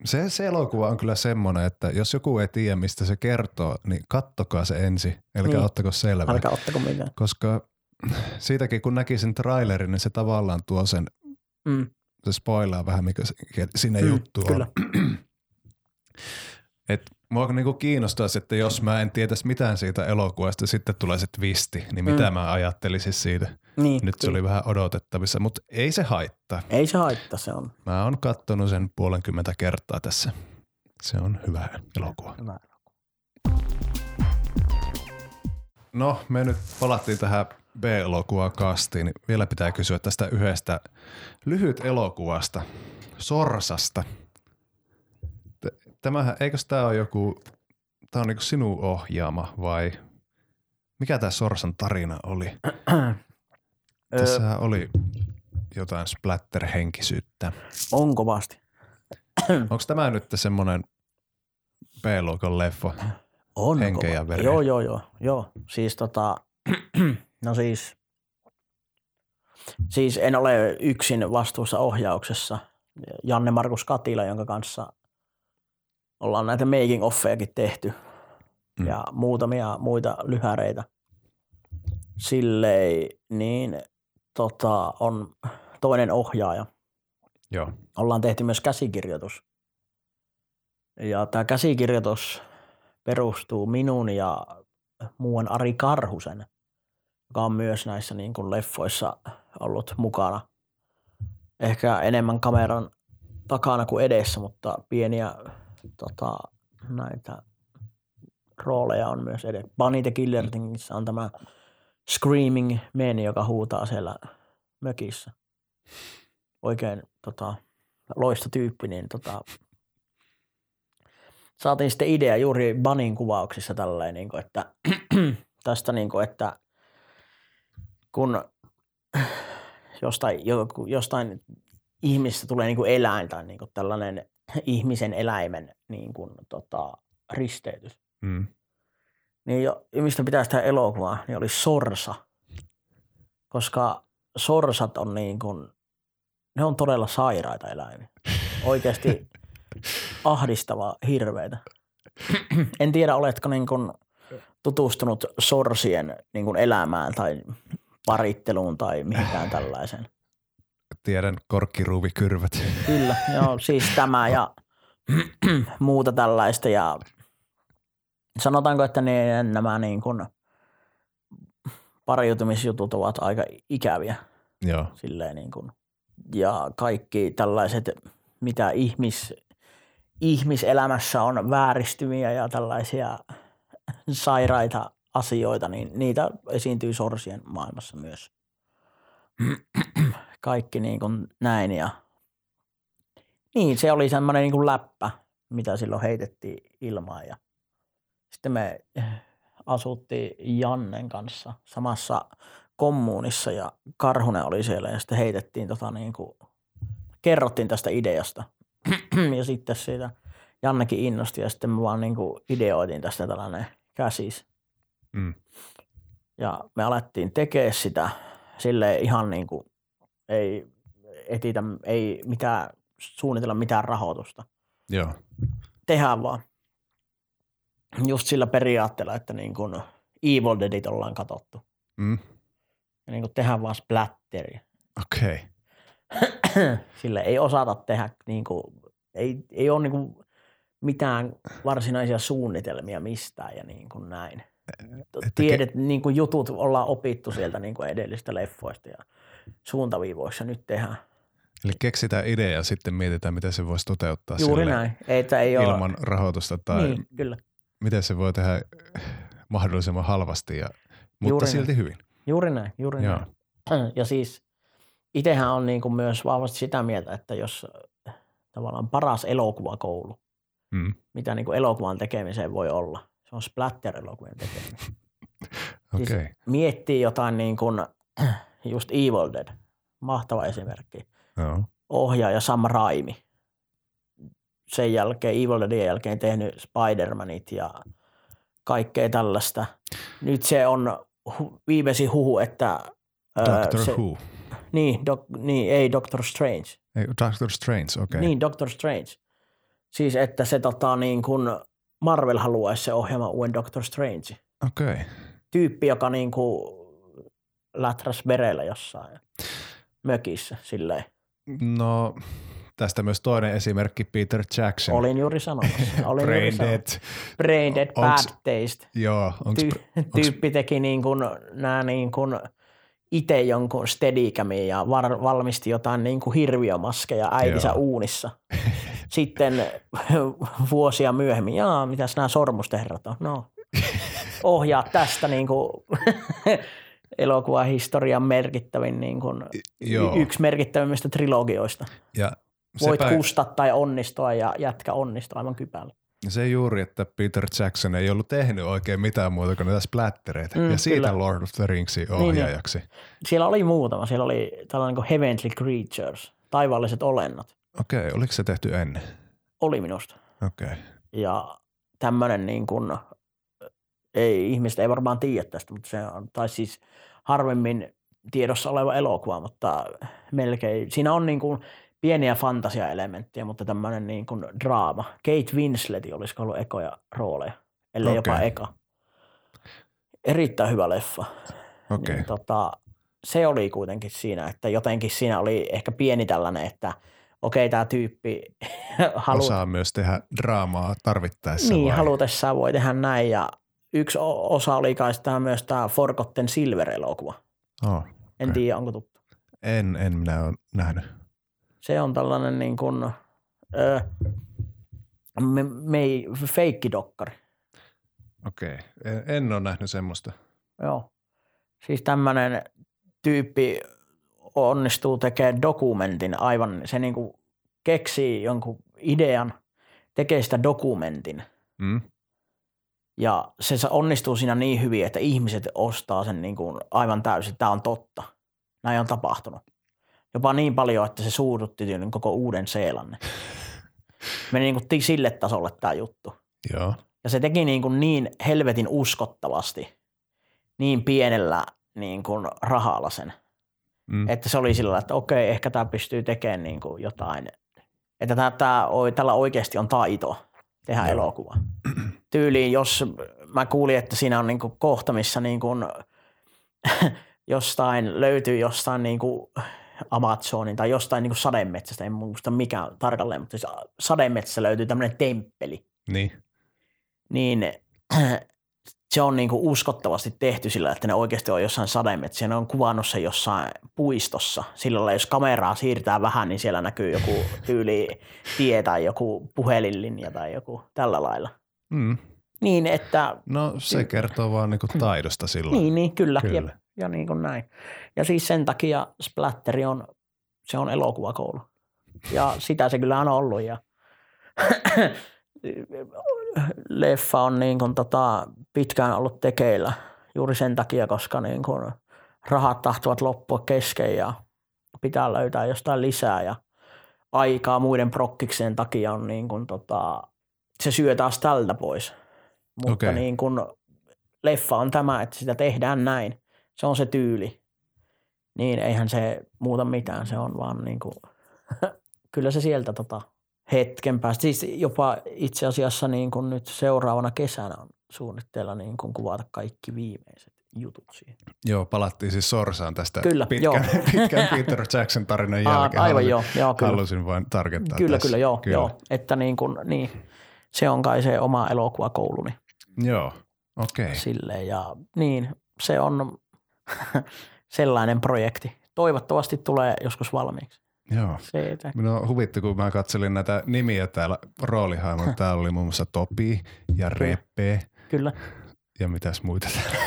se, se elokuva on kyllä semmoinen, että jos joku ei tiedä, mistä se kertoo, niin kattokaa se ensin, eli Niin. ottako selvää. Älkää ottako mitään. Koska siitäkin kun näki sen trailerin, niin se tavallaan tuo sen, Mm, se spoilaa vähän, mikä siinä Mm, juttu on. kyllä. (clears throat) Et mua niinku kiinnostaisi, että jos mä en tietäisi mitään siitä elokuvasta, sitten tulee se twisti, niin mitä Mm. mä ajattelisin siitä. niin, Nyt se oli vähän odotettavissa, mutta ei se haittaa. Ei se haittaa, se on Mä oon kattonut sen puolenkymmentä kertaa tässä. Se on hyvä elokuva. hyvä. No, me nyt palattiin tähän B-elokuvaa kastiin, niin vielä pitää kysyä tästä yhdestä lyhyt elokuvasta, Sorsasta. Tämähän, eikös tämä ole joku, tämä on niinku sinun ohjaama vai mikä tämä Sorsan tarina oli? (clears throat) Tässä oli jotain splatter-henkisyyttä. on kovasti. (clears throat) Onko tämä nyt semmoinen B-luokan leffa? On Henkeä kova. ja vereä. Joo, joo, joo, joo. Siis tota, (clears throat) no siis, siis en ole yksin vastuussa ohjauksessa. Janne Markus Katila, jonka kanssa ollaan näitä making offejakin tehty Mm. ja muutamia muita lyhäreitä. Silleen, niin tota, on toinen ohjaaja. Joo. Ollaan tehty myös käsikirjoitus. Ja tämä käsikirjoitus perustuu minun ja muuan Ari Karhusen, joka on myös näissä niin kuin leffoissa ollut mukana. Ehkä enemmän kameran takana kuin edessä, mutta pieniä tota, näitä rooleja on myös edessä. Bunny the Killer Thingissä on tämä Screaming Man, joka huutaa siellä mökissä. Oikein tota, loistotyyppi, niin tota, saatiin sitten idea juuri Banin kuvauksissa tälleen, niin kuin, että (clears throat) tästä niin kuin, että kun jostain, jostain ihmisestä tulee niin kuin eläin tai niin kuin tällainen (laughs) ihmisen eläimen niin kuin, tota, risteytys, Mm. niin jo, mistä pitäisi tehdä elokuvaa, niin oli sorsa. Koska sorsat on niin kuin, ne on todella sairaita eläimiä. Oikeasti (laughs) ahdistava hirveitä. En tiedä, oletko niin kuin tutustunut sorsien niin kuin elämään tai paritteluun tai mihinkään tällaiseen. Tiedän korkkiruuvikyrvät. Kyllä, joo, siis tämä ja muuta tällaista ja sanotaanko, että ne, nämä niin kuin pariutumisjutut ovat aika ikäviä Joo. silleen niin kuin, ja kaikki tällaiset, mitä ihmis, ihmiselämässä on vääristymiä ja tällaisia sairaita asioita, niin niitä esiintyy sorsien maailmassa myös. Kaikki niin kuin näin ja niin, se oli semmoinen niin kuin läppä, mitä silloin heitettiin ilmaan ja sitten me asuttiin Jannen kanssa samassa kommuunissa ja Karhunen oli siellä ja sitten heitettiin tota niin kuin kerrottiin tästä ideasta. (clears throat) ja sitten siitä Jannekin innosti ja sitten me vaan niin kuin ideoitiin tästä tällainen käsis. Mm. Ja me alettiin tekemään sitä sille ihan niin kuin ei etitä, ei mitään, suunnitella mitään rahoitusta. Joo. Tehdään vaan. Just sillä periaatteella, että niin kuin Evil Deadit ollaan katsottu. Mm. Ja niin kuin tehdään vaan splatteria. Okei. (clears throat) Sille ei osata tehdä, niin kuin, ei, ei ole niin kuin mitään varsinaisia suunnitelmia mistään ja niin kuin näin. Että Tiedet, niin kuin jutut ollaan opittu sieltä niin kuin edellistä leffoista ja suuntaviivoissa nyt tehdään. Eli keksitään idea ja sitten mietitään, miten se voisi toteuttaa Juuri sille näin. Ei, että ei ole, ilman rahoitusta tai niin, kyllä. miten se voi tehdä mahdollisimman halvasti, ja, mutta Juuri silti hyvin. Juuri näin, juuri Joo. näin. Ja siis itsehän on niin kuin myös vahvasti sitä mieltä, että jos tavallaan paras elokuvakoulu, Mm. mitä niin kuin elokuvan tekemiseen voi olla, se on splatter-elokuvien tekeminen. (laughs) Okei. Siis miettii jotain niin kuin just Evil Dead, mahtava esimerkki. Joo. Ohjaaja Sam Raimi. Sen jälkeen, Evil Deadin jälkeen tehnyt Spider-Manit ja kaikkea tällaista. Nyt se on hu- viimeisin huhu, että Doctor se, Who. Niin, doc, niin, ei Doctor Strange. Ei, Doctor Strange, okei. Okay. Niin, Doctor Strange. Siis että se tota, niin kun Marvel haluaisi se ohjelma uuden Doctor Strange. Okei. Okay. Tyyppi, joka niin kuin läträs verellä jossain mökissä silleen. No, tästä myös toinen esimerkki, Peter Jackson. Olin juuri sanomassa. (laughs) Olin juuri Brain sanomassa. Dead. Brain Dead, Onks- Bad Taste. Joo, onks, Ty- tyyppi teki niin kuin, nämä niin kuin itse jonkun steadicamin ja var- valmisti jotain niin kuin hirviömaskeja äitinsä Joo. uunissa. Sitten (laughs) vuosia myöhemmin, jaa, mitäs nämä sormusteherrat on? No, ohjaa tästä niin kuin (laughs) elokuvahistorian merkittävin, niin kuin, joo. y- yksi merkittävimmistä trilogioista. ja Voit sepä, kustaa tai onnistua ja jätkä onnistua aivan kypällä. se juuri, että Peter Jackson ei ollut tehnyt oikein mitään muuta kuin näitä splattereita. Mm, ja siitä kyllä. Niin, Lord of the Ringsin ohjaajaksi. Siellä oli muutama. Siellä oli tällainen kuin Heavenly Creatures, taivaalliset olennot. Okei, oliko se tehty ennen? Oli minusta. Okei. Ja tämmöinen niin kuin, ei, ihmiset ei varmaan tiedä tästä, mutta se on, tai siis harvemmin tiedossa oleva elokuva, mutta melkein. Siinä on niin kuin pieniä fantasiaelementtejä, mutta tämmöinen niin kuin draama. Kate Winslet olisiko ollut ekoja rooleja, ellei jopa Okei. eka. Erittäin hyvä leffa. Okei. Niin, tota, se oli kuitenkin siinä, että jotenkin siinä oli ehkä pieni tällainen, että okei, tämä tyyppi (laughs) halu, Osaa myös tehdä draamaa tarvittaessa niin, vai? halutessaan voi tehdä näin. Ja yksi osa oli kai sitä myös tämä Forgotten Silver-elokuva. Oh, En Okei. tiedä, onko tuttu. en, en minä ole nähnyt. Se on tällainen niin kuin, ö, me, me, feikkidokkari. Okei. En, en ole nähnyt semmoista. Joo. Siis tämmöinen tyyppi onnistuu tekemään dokumentin aivan, se niin kuin keksii jonkun idean, tekee sitä dokumentin Mm? Ja se onnistuu siinä niin hyvin, että ihmiset ostaa sen niin kuin aivan täysin, että tämä on totta. Näin on tapahtunut. Jopa niin paljon, että se suurutti tyyliin koko uuden Seelannin. Meni niin kuin sille tasolle tämä juttu. Joo. Ja se teki niin, kuin niin helvetin uskottavasti, niin pienellä niin kuin rahalla sen, Mm. että se oli sillä että okei, ehkä tämä pystyy tekemään niin kuin jotain, että tämä, tämä, tällä oikeasti on taito tehdä Joo. elokuva. Tyyliin, jos mä kuulin, että siinä on niin kuin kohta, missä niin kuin (laughs) jostain löytyy jostain niin kuin Amazonin tai jostain niin kuin sademetsästä, en muista mikä tarkalleen, mutta siis sademetsässä löytyy tämmöinen temppeli, Niin. niin (clears throat) se on niin kuin uskottavasti tehty sillä, että ne oikeasti on jossain sademetsissä. Ne on kuvannut sen jossain puistossa. Sillä lailla, jos kameraa siirtää vähän, niin siellä näkyy joku tyyli tie tai joku puhelinlinja tai joku tällä lailla. Mm. Niin, että No se kertoo vaan niinku taidosta silloin. niin, niin kyllä. Kyllä. Jep, ja niin kuin näin. Ja siis sen takia Splatteri on, se on elokuvakoulu. Ja sitä se kyllä on ollut. Ja (clears throat) leffa on niin kuin tota, pitkään ollut tekeillä juuri sen takia, koska niin kuin rahat tahtovat loppua kesken ja pitää löytää jostain lisää. Ja aikaa muiden prokkikseen takia on niin kuin tota, se syö taas tältä pois. Mutta Okei. niin kuin leffa on tämä, että sitä tehdään näin. Se on se tyyli. Niin eihän se muuta mitään, se on vaan niin kuin, (laughs) kyllä se sieltä tota hetken päästä. Siis jopa itse asiassa niin kuin nyt seuraavana kesänä on suunnitteilla niin kuin kuvata kaikki viimeiset jutut siihen. Joo, palattiin siis Sorsaan tästä Kyllä, pitkän, joo. (laughs) pitkän (laughs) Peter Jackson tarinan jälkeen. aivan halusin, joo, joo kyllä. Halusin vain tarkentaa Kyllä, tässä. kyllä, joo, kyllä. joo. Että niin kuin, niin, se on kai se oma elokuvakouluni Joo, okei. silleen ja niin, se on (laughs) sellainen projekti. Toivottavasti tulee joskus valmiiksi. Joo. Se, että, Minua huvitti, kun mä katselin näitä nimiä täällä roolihahmoilla. (laughs) Täällä oli muun muassa Topi ja Repe kyllä, ja mitäs muita täällä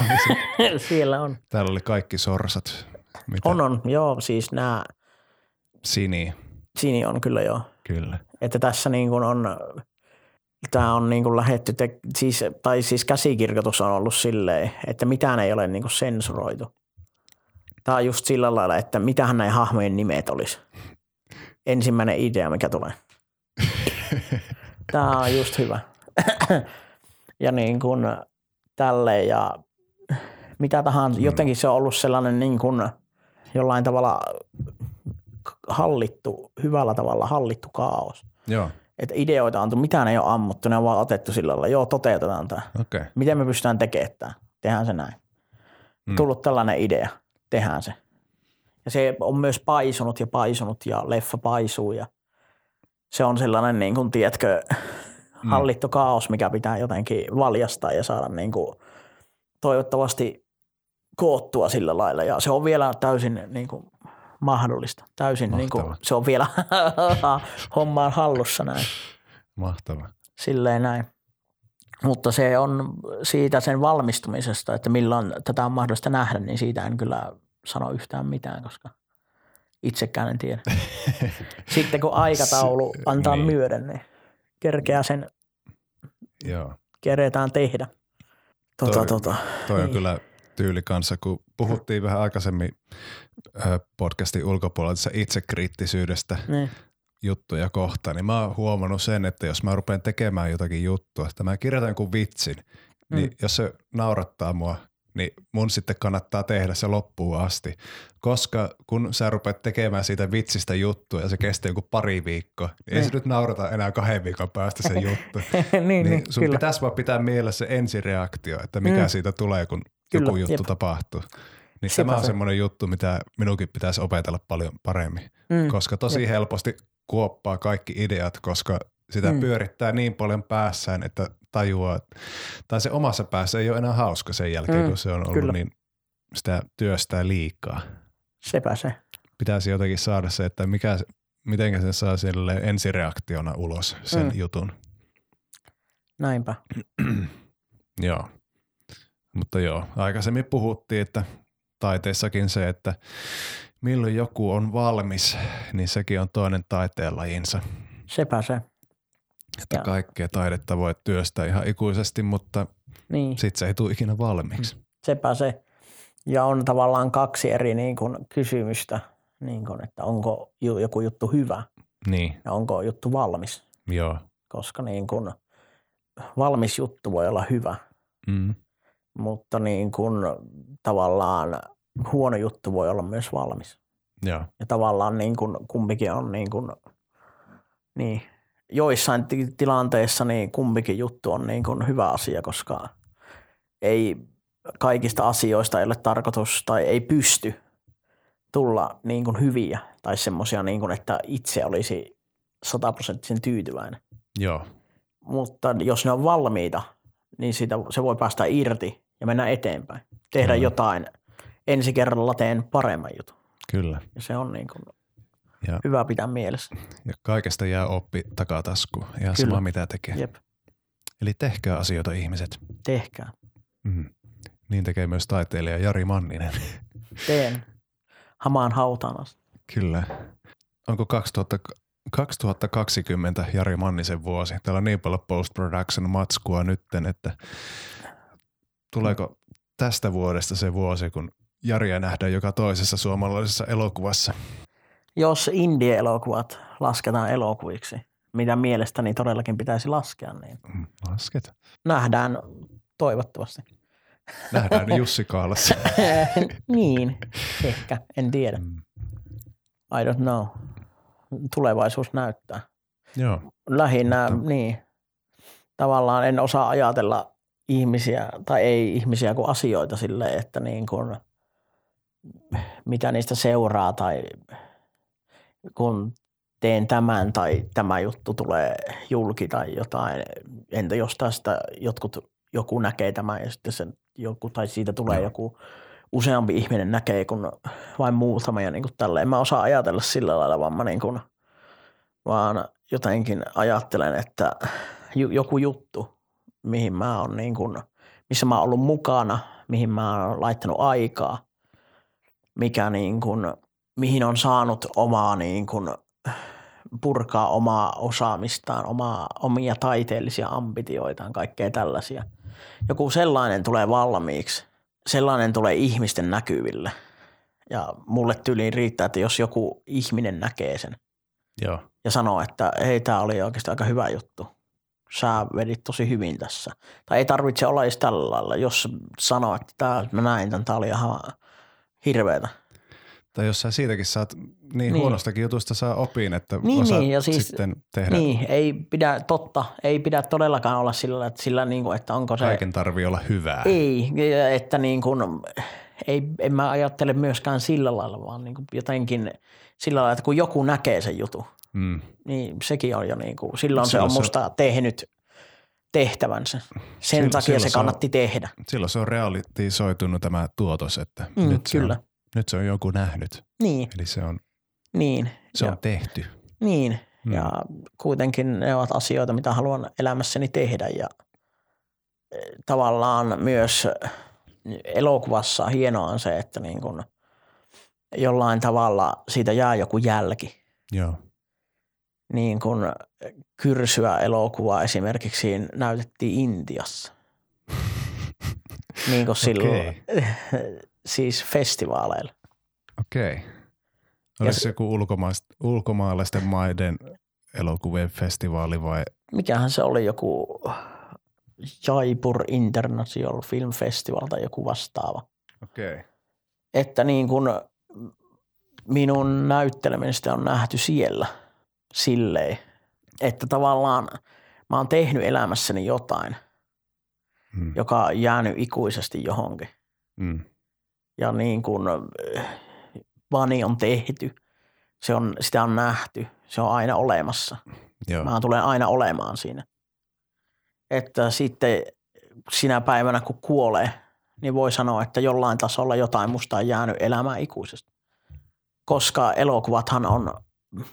oli. (laughs) siellä on. Täällä oli kaikki sorsat. Mitä? On, on, joo, siis nämä, Sini, Sini on kyllä joo. kyllä. Että tässä niin kuin on, tämä on niin kuin lähetty, te, siis, tai siis käsikirjoitus on ollut silleen, että mitään ei ole niin kuin sensuroitu. Tämä on just sillä lailla, että mitähän näin hahmojen nimet olisi. Ensimmäinen idea, mikä tulee. Tämä on just hyvä. ja niin kuin tälleen ja mitä tahansa, jotenkin se on ollut sellainen niin kuin jollain tavalla hallittu, hyvällä tavalla hallittu kaos. Joo, Että ideoita on tullut, mitään ei ole ammuttu, ne on vaan otettu sillä lailla, joo toteutetaan tämä. Okay. Miten me pystytään tekemään tämä? Tehdään se näin. Mm. Tullut tällainen idea, tehdään se. Ja se on myös paisunut ja paisunut ja leffa paisuu ja se on sellainen niin kuin, tiedätkö, hallittu kaos, mikä pitää jotenkin valjastaa ja saada niin kuin, toivottavasti koottua sillä lailla. Ja se on vielä täysin niin kuin, mahdollista. Täysin niin kuin, se on vielä (laughs) hommaan hallussa näin. Mahtava. Silleen näin. Mutta se on siitä sen valmistumisesta, että milloin tätä on mahdollista nähdä, niin siitä en kyllä sano yhtään mitään, koska itsekään en tiedä. (laughs) Sitten kun aikataulu antaa niin. myöden, niin kerkeää sen, Joo. keretään tehdä. Tota, Toi- tota. Toi on Niin. kyllä tyyli kanssa, kun puhuttiin vähän aikaisemmin podcastin ulkopuolella tässä itsekriittisyydestä Niin. juttuja kohtaan, niin mä oon huomannut sen, että jos mä rupean tekemään jotakin juttua, että mä kirjoitan jonkun vitsin, mm. niin jos se naurattaa mua, niin mun sitten kannattaa tehdä se loppuun asti. Koska kun sä rupeat tekemään siitä vitsistä juttua ja se kestää joku pari viikkoa, niin ei se Niin. nyt naurata enää kahden viikon päästä se (laughs) juttu. niin, niin, niin, sun kyllä. pitäisi vaan pitää mielessä se ensireaktio, että mikä Mm. mm. siitä tulee, kun Kyllä, joku juttu jep. tapahtuu. Niin tämä on se. semmoinen juttu, mitä minunkin pitäisi opetella paljon paremmin, Mm. koska tosi helposti kuoppaa kaikki ideat, koska sitä Mm. pyörittää niin paljon päässään, että tajuaa, tai se omassa päässä ei ole enää hauska sen jälkeen, Mm, kun se on ollut kyllä. niin sitä työstää liikaa. Sepä se. Pitäisi jotenkin saada se, että mikä, miten sen saa sille ensireaktiona ulos sen mm. jutun. Näinpä. (clears throat) Joo. Mutta joo, aikaisemmin puhuttiin, että taiteessakin se, että milloin joku on valmis, niin sekin on toinen taiteenlajinsa. Sepä se. Että Ja- kaikkea taidetta voi työstää ihan ikuisesti, mutta Niin. sit se ei tule ikinä valmiiksi. Sepä se. Ja on tavallaan kaksi eri niin kuin, kysymystä, niin kuin, että onko joku juttu hyvä Niin, ja onko juttu valmis. joo. Koska niin kuin, valmis juttu voi olla hyvä, Mm. Mutta niin kuin, tavallaan huono juttu voi olla myös valmis. Joo. Ja tavallaan niin kuin, kumpikin on niin kuin, niin, joissain ti- tilanteissa niin kumpikin juttu on niin kuin hyvä asia, koska ei kaikista asioista ei ole tarkoitus tai ei pysty tulla niin kuin hyviä tai semmoisia, niin kuin, että itse olisi sataprosenttisen tyytyväinen. Joo. Mutta jos ne on valmiita, niin siitä, se voi päästä irti ja mennä eteenpäin. Tehdä Kyllä. jotain. Ensi kerralla teen paremman jutun. Kyllä. Ja se on niin kuin Ja, hyvä pitää mielessä. ja kaikesta jää oppi takataskuun. Ihan Kyllä. sama mitä tekee. Jep, Eli tehkää asioita ihmiset. tehkää. Mm. Niin tekee myös taiteilija Jari Manninen. (laughs) Teen. Hamaan hautaan asti. Kyllä. Onko 2000, 2020 Jari Mannisen vuosi? Täällä on niin paljon post-production matskua nytten, että tuleeko tästä vuodesta se vuosi, kun Jaria nähdään joka toisessa suomalaisessa elokuvassa? Jos indie-elokuvat lasketaan elokuviksi, mitä mielestäni todellakin pitäisi laskea, niin Mm, Lasket. nähdään toivottavasti. Nähdään (laughs) Jussi Kaalassa. (laughs) niin, ehkä, en tiedä. Mm. I don't know. Tulevaisuus näyttää. Joo, Lähinnä, Mutta- niin. Tavallaan en osaa ajatella ihmisiä, tai ei ihmisiä kuin asioita silleen, että niin kuin, mitä niistä seuraa tai kun teen tämän tai tämä juttu tulee julki tai jotain. Entä jos tästä jotkut, joku näkee tämän ja sitten sen joku, tai siitä tulee Joo. joku useampi ihminen näkee kuin vain muutama ja niin kuin tälleen. Mä osaan ajatella sillä lailla, vaan mä niin kuin, vaan jotenkin ajattelen, että joku juttu, mihin mä oon niin kuin, missä mä oon ollut mukana, mihin mä oon laittanut aikaa, mikä niin kuin, mihin on saanut omaa niin kuin, purkaa omaa osaamistaan, omaa, omia taiteellisia ambitioitaan, kaikkea tällaisia. Joku sellainen tulee valmiiksi, sellainen tulee ihmisten näkyville. Ja mulle tyyliin riittää, että jos joku ihminen näkee sen joo. ja sanoo, että hei, tämä oli oikeasti aika hyvä juttu. Sä vedit tosi hyvin tässä. Tai ei tarvitse olla edes tällä lailla. Jos sanoo, että tää, mä näin tämän, tämä oli ihan hirveetä. Tai jos sä siitäkin saat, niin, Niin. huonostakin jutusta saa opin, että Niin, osaat niin, ja siis- sitten tehdä. Niin, ei pidä, totta, ei pidä todellakaan olla sillä, että, sillä niin kuin, että onko se... Kaiken tarvii olla hyvää. Ei, että niin kuin, ei, en mä ajattele myöskään sillä lailla, vaan niin kuin jotenkin sillä lailla, että kun joku näkee sen jutun. Niin sekin on jo niin kuin, silloin se on se- musta tehnyt tehtävänsä. Sen Silloin- takia silloin se se on- kannatti tehdä. Silloin se on realitisoitunut tämä tuotos, että Mm, nyt, se kyllä. On, nyt se on joku nähnyt. Niin, Eli se on, niin. se ja, on tehty. niin. Mm. Ja kuitenkin ne ovat asioita, mitä haluan elämässäni tehdä ja eh, tavallaan myös elokuvassa hienoa on se, että niin kuin jollain tavalla siitä jää joku jälki. Joo. Niin kuin kyrsyä elokuvaa esimerkiksi näytettiin Intiassa. Niin kuin silloin, Okei. (laughs) siis festivaaleilla. Okei. Oliko se- se joku ulkomaalaisten maiden elokuvien festivaali vai? Mikähän se oli joku Jaipur International Film Festival tai joku vastaava. Okei. Okay. Että niin kuin minun näyttelemistä on nähty siellä silleen, että tavallaan mä oon tehnyt elämässäni jotain, Mm. joka on jäänyt ikuisesti johonkin. Mm. Ja niin kuin vani on tehty, se on, sitä on nähty, se on aina olemassa. Joo. Mä tulen aina olemaan siinä. Että sitten sinä päivänä, kun kuolee, niin voi sanoa, että jollain tasolla jotain musta on jäänyt elämään ikuisesti. Koska elokuvathan on,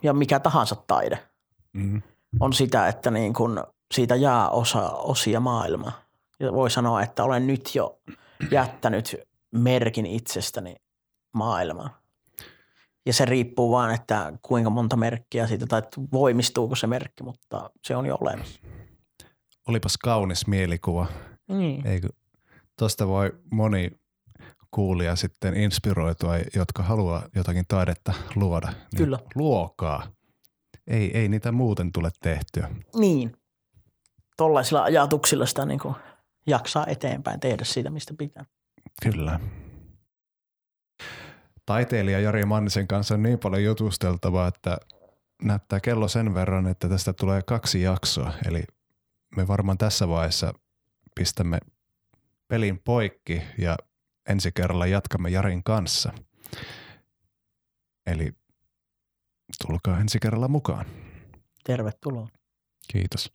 ja mikä tahansa taide, Mm. on sitä, että niin kun siitä jää osa, osia maailmaa. Ja voi sanoa, että olen nyt jo jättänyt merkin itsestäni maailmaan. Ja se riippuu vaan, että kuinka monta merkkiä siitä, tai voimistuuko se merkki, mutta se on jo olemassa. Olipas kaunis mielikuva. Niin. Eikö? Tosta voi moni kuulija sitten inspiroitua, jotka haluaa jotakin taidetta luoda. Niin Kyllä. Luokaa. Ei, ei niitä muuten tule tehtyä. Niin. Tollaisilla ajatuksilla sitä niin kuin jaksaa eteenpäin tehdä siitä, mistä pitää. Kyllä. Taiteilija Jari Mannisen kanssa on niin paljon jutusteltavaa, että näyttää kello sen verran, että tästä tulee kaksi jaksoa. Eli me varmaan tässä vaiheessa pistämme pelin poikki ja ensi kerralla jatkamme Jarin kanssa. Eli tulkaa ensi kerralla mukaan. Tervetuloa. Kiitos.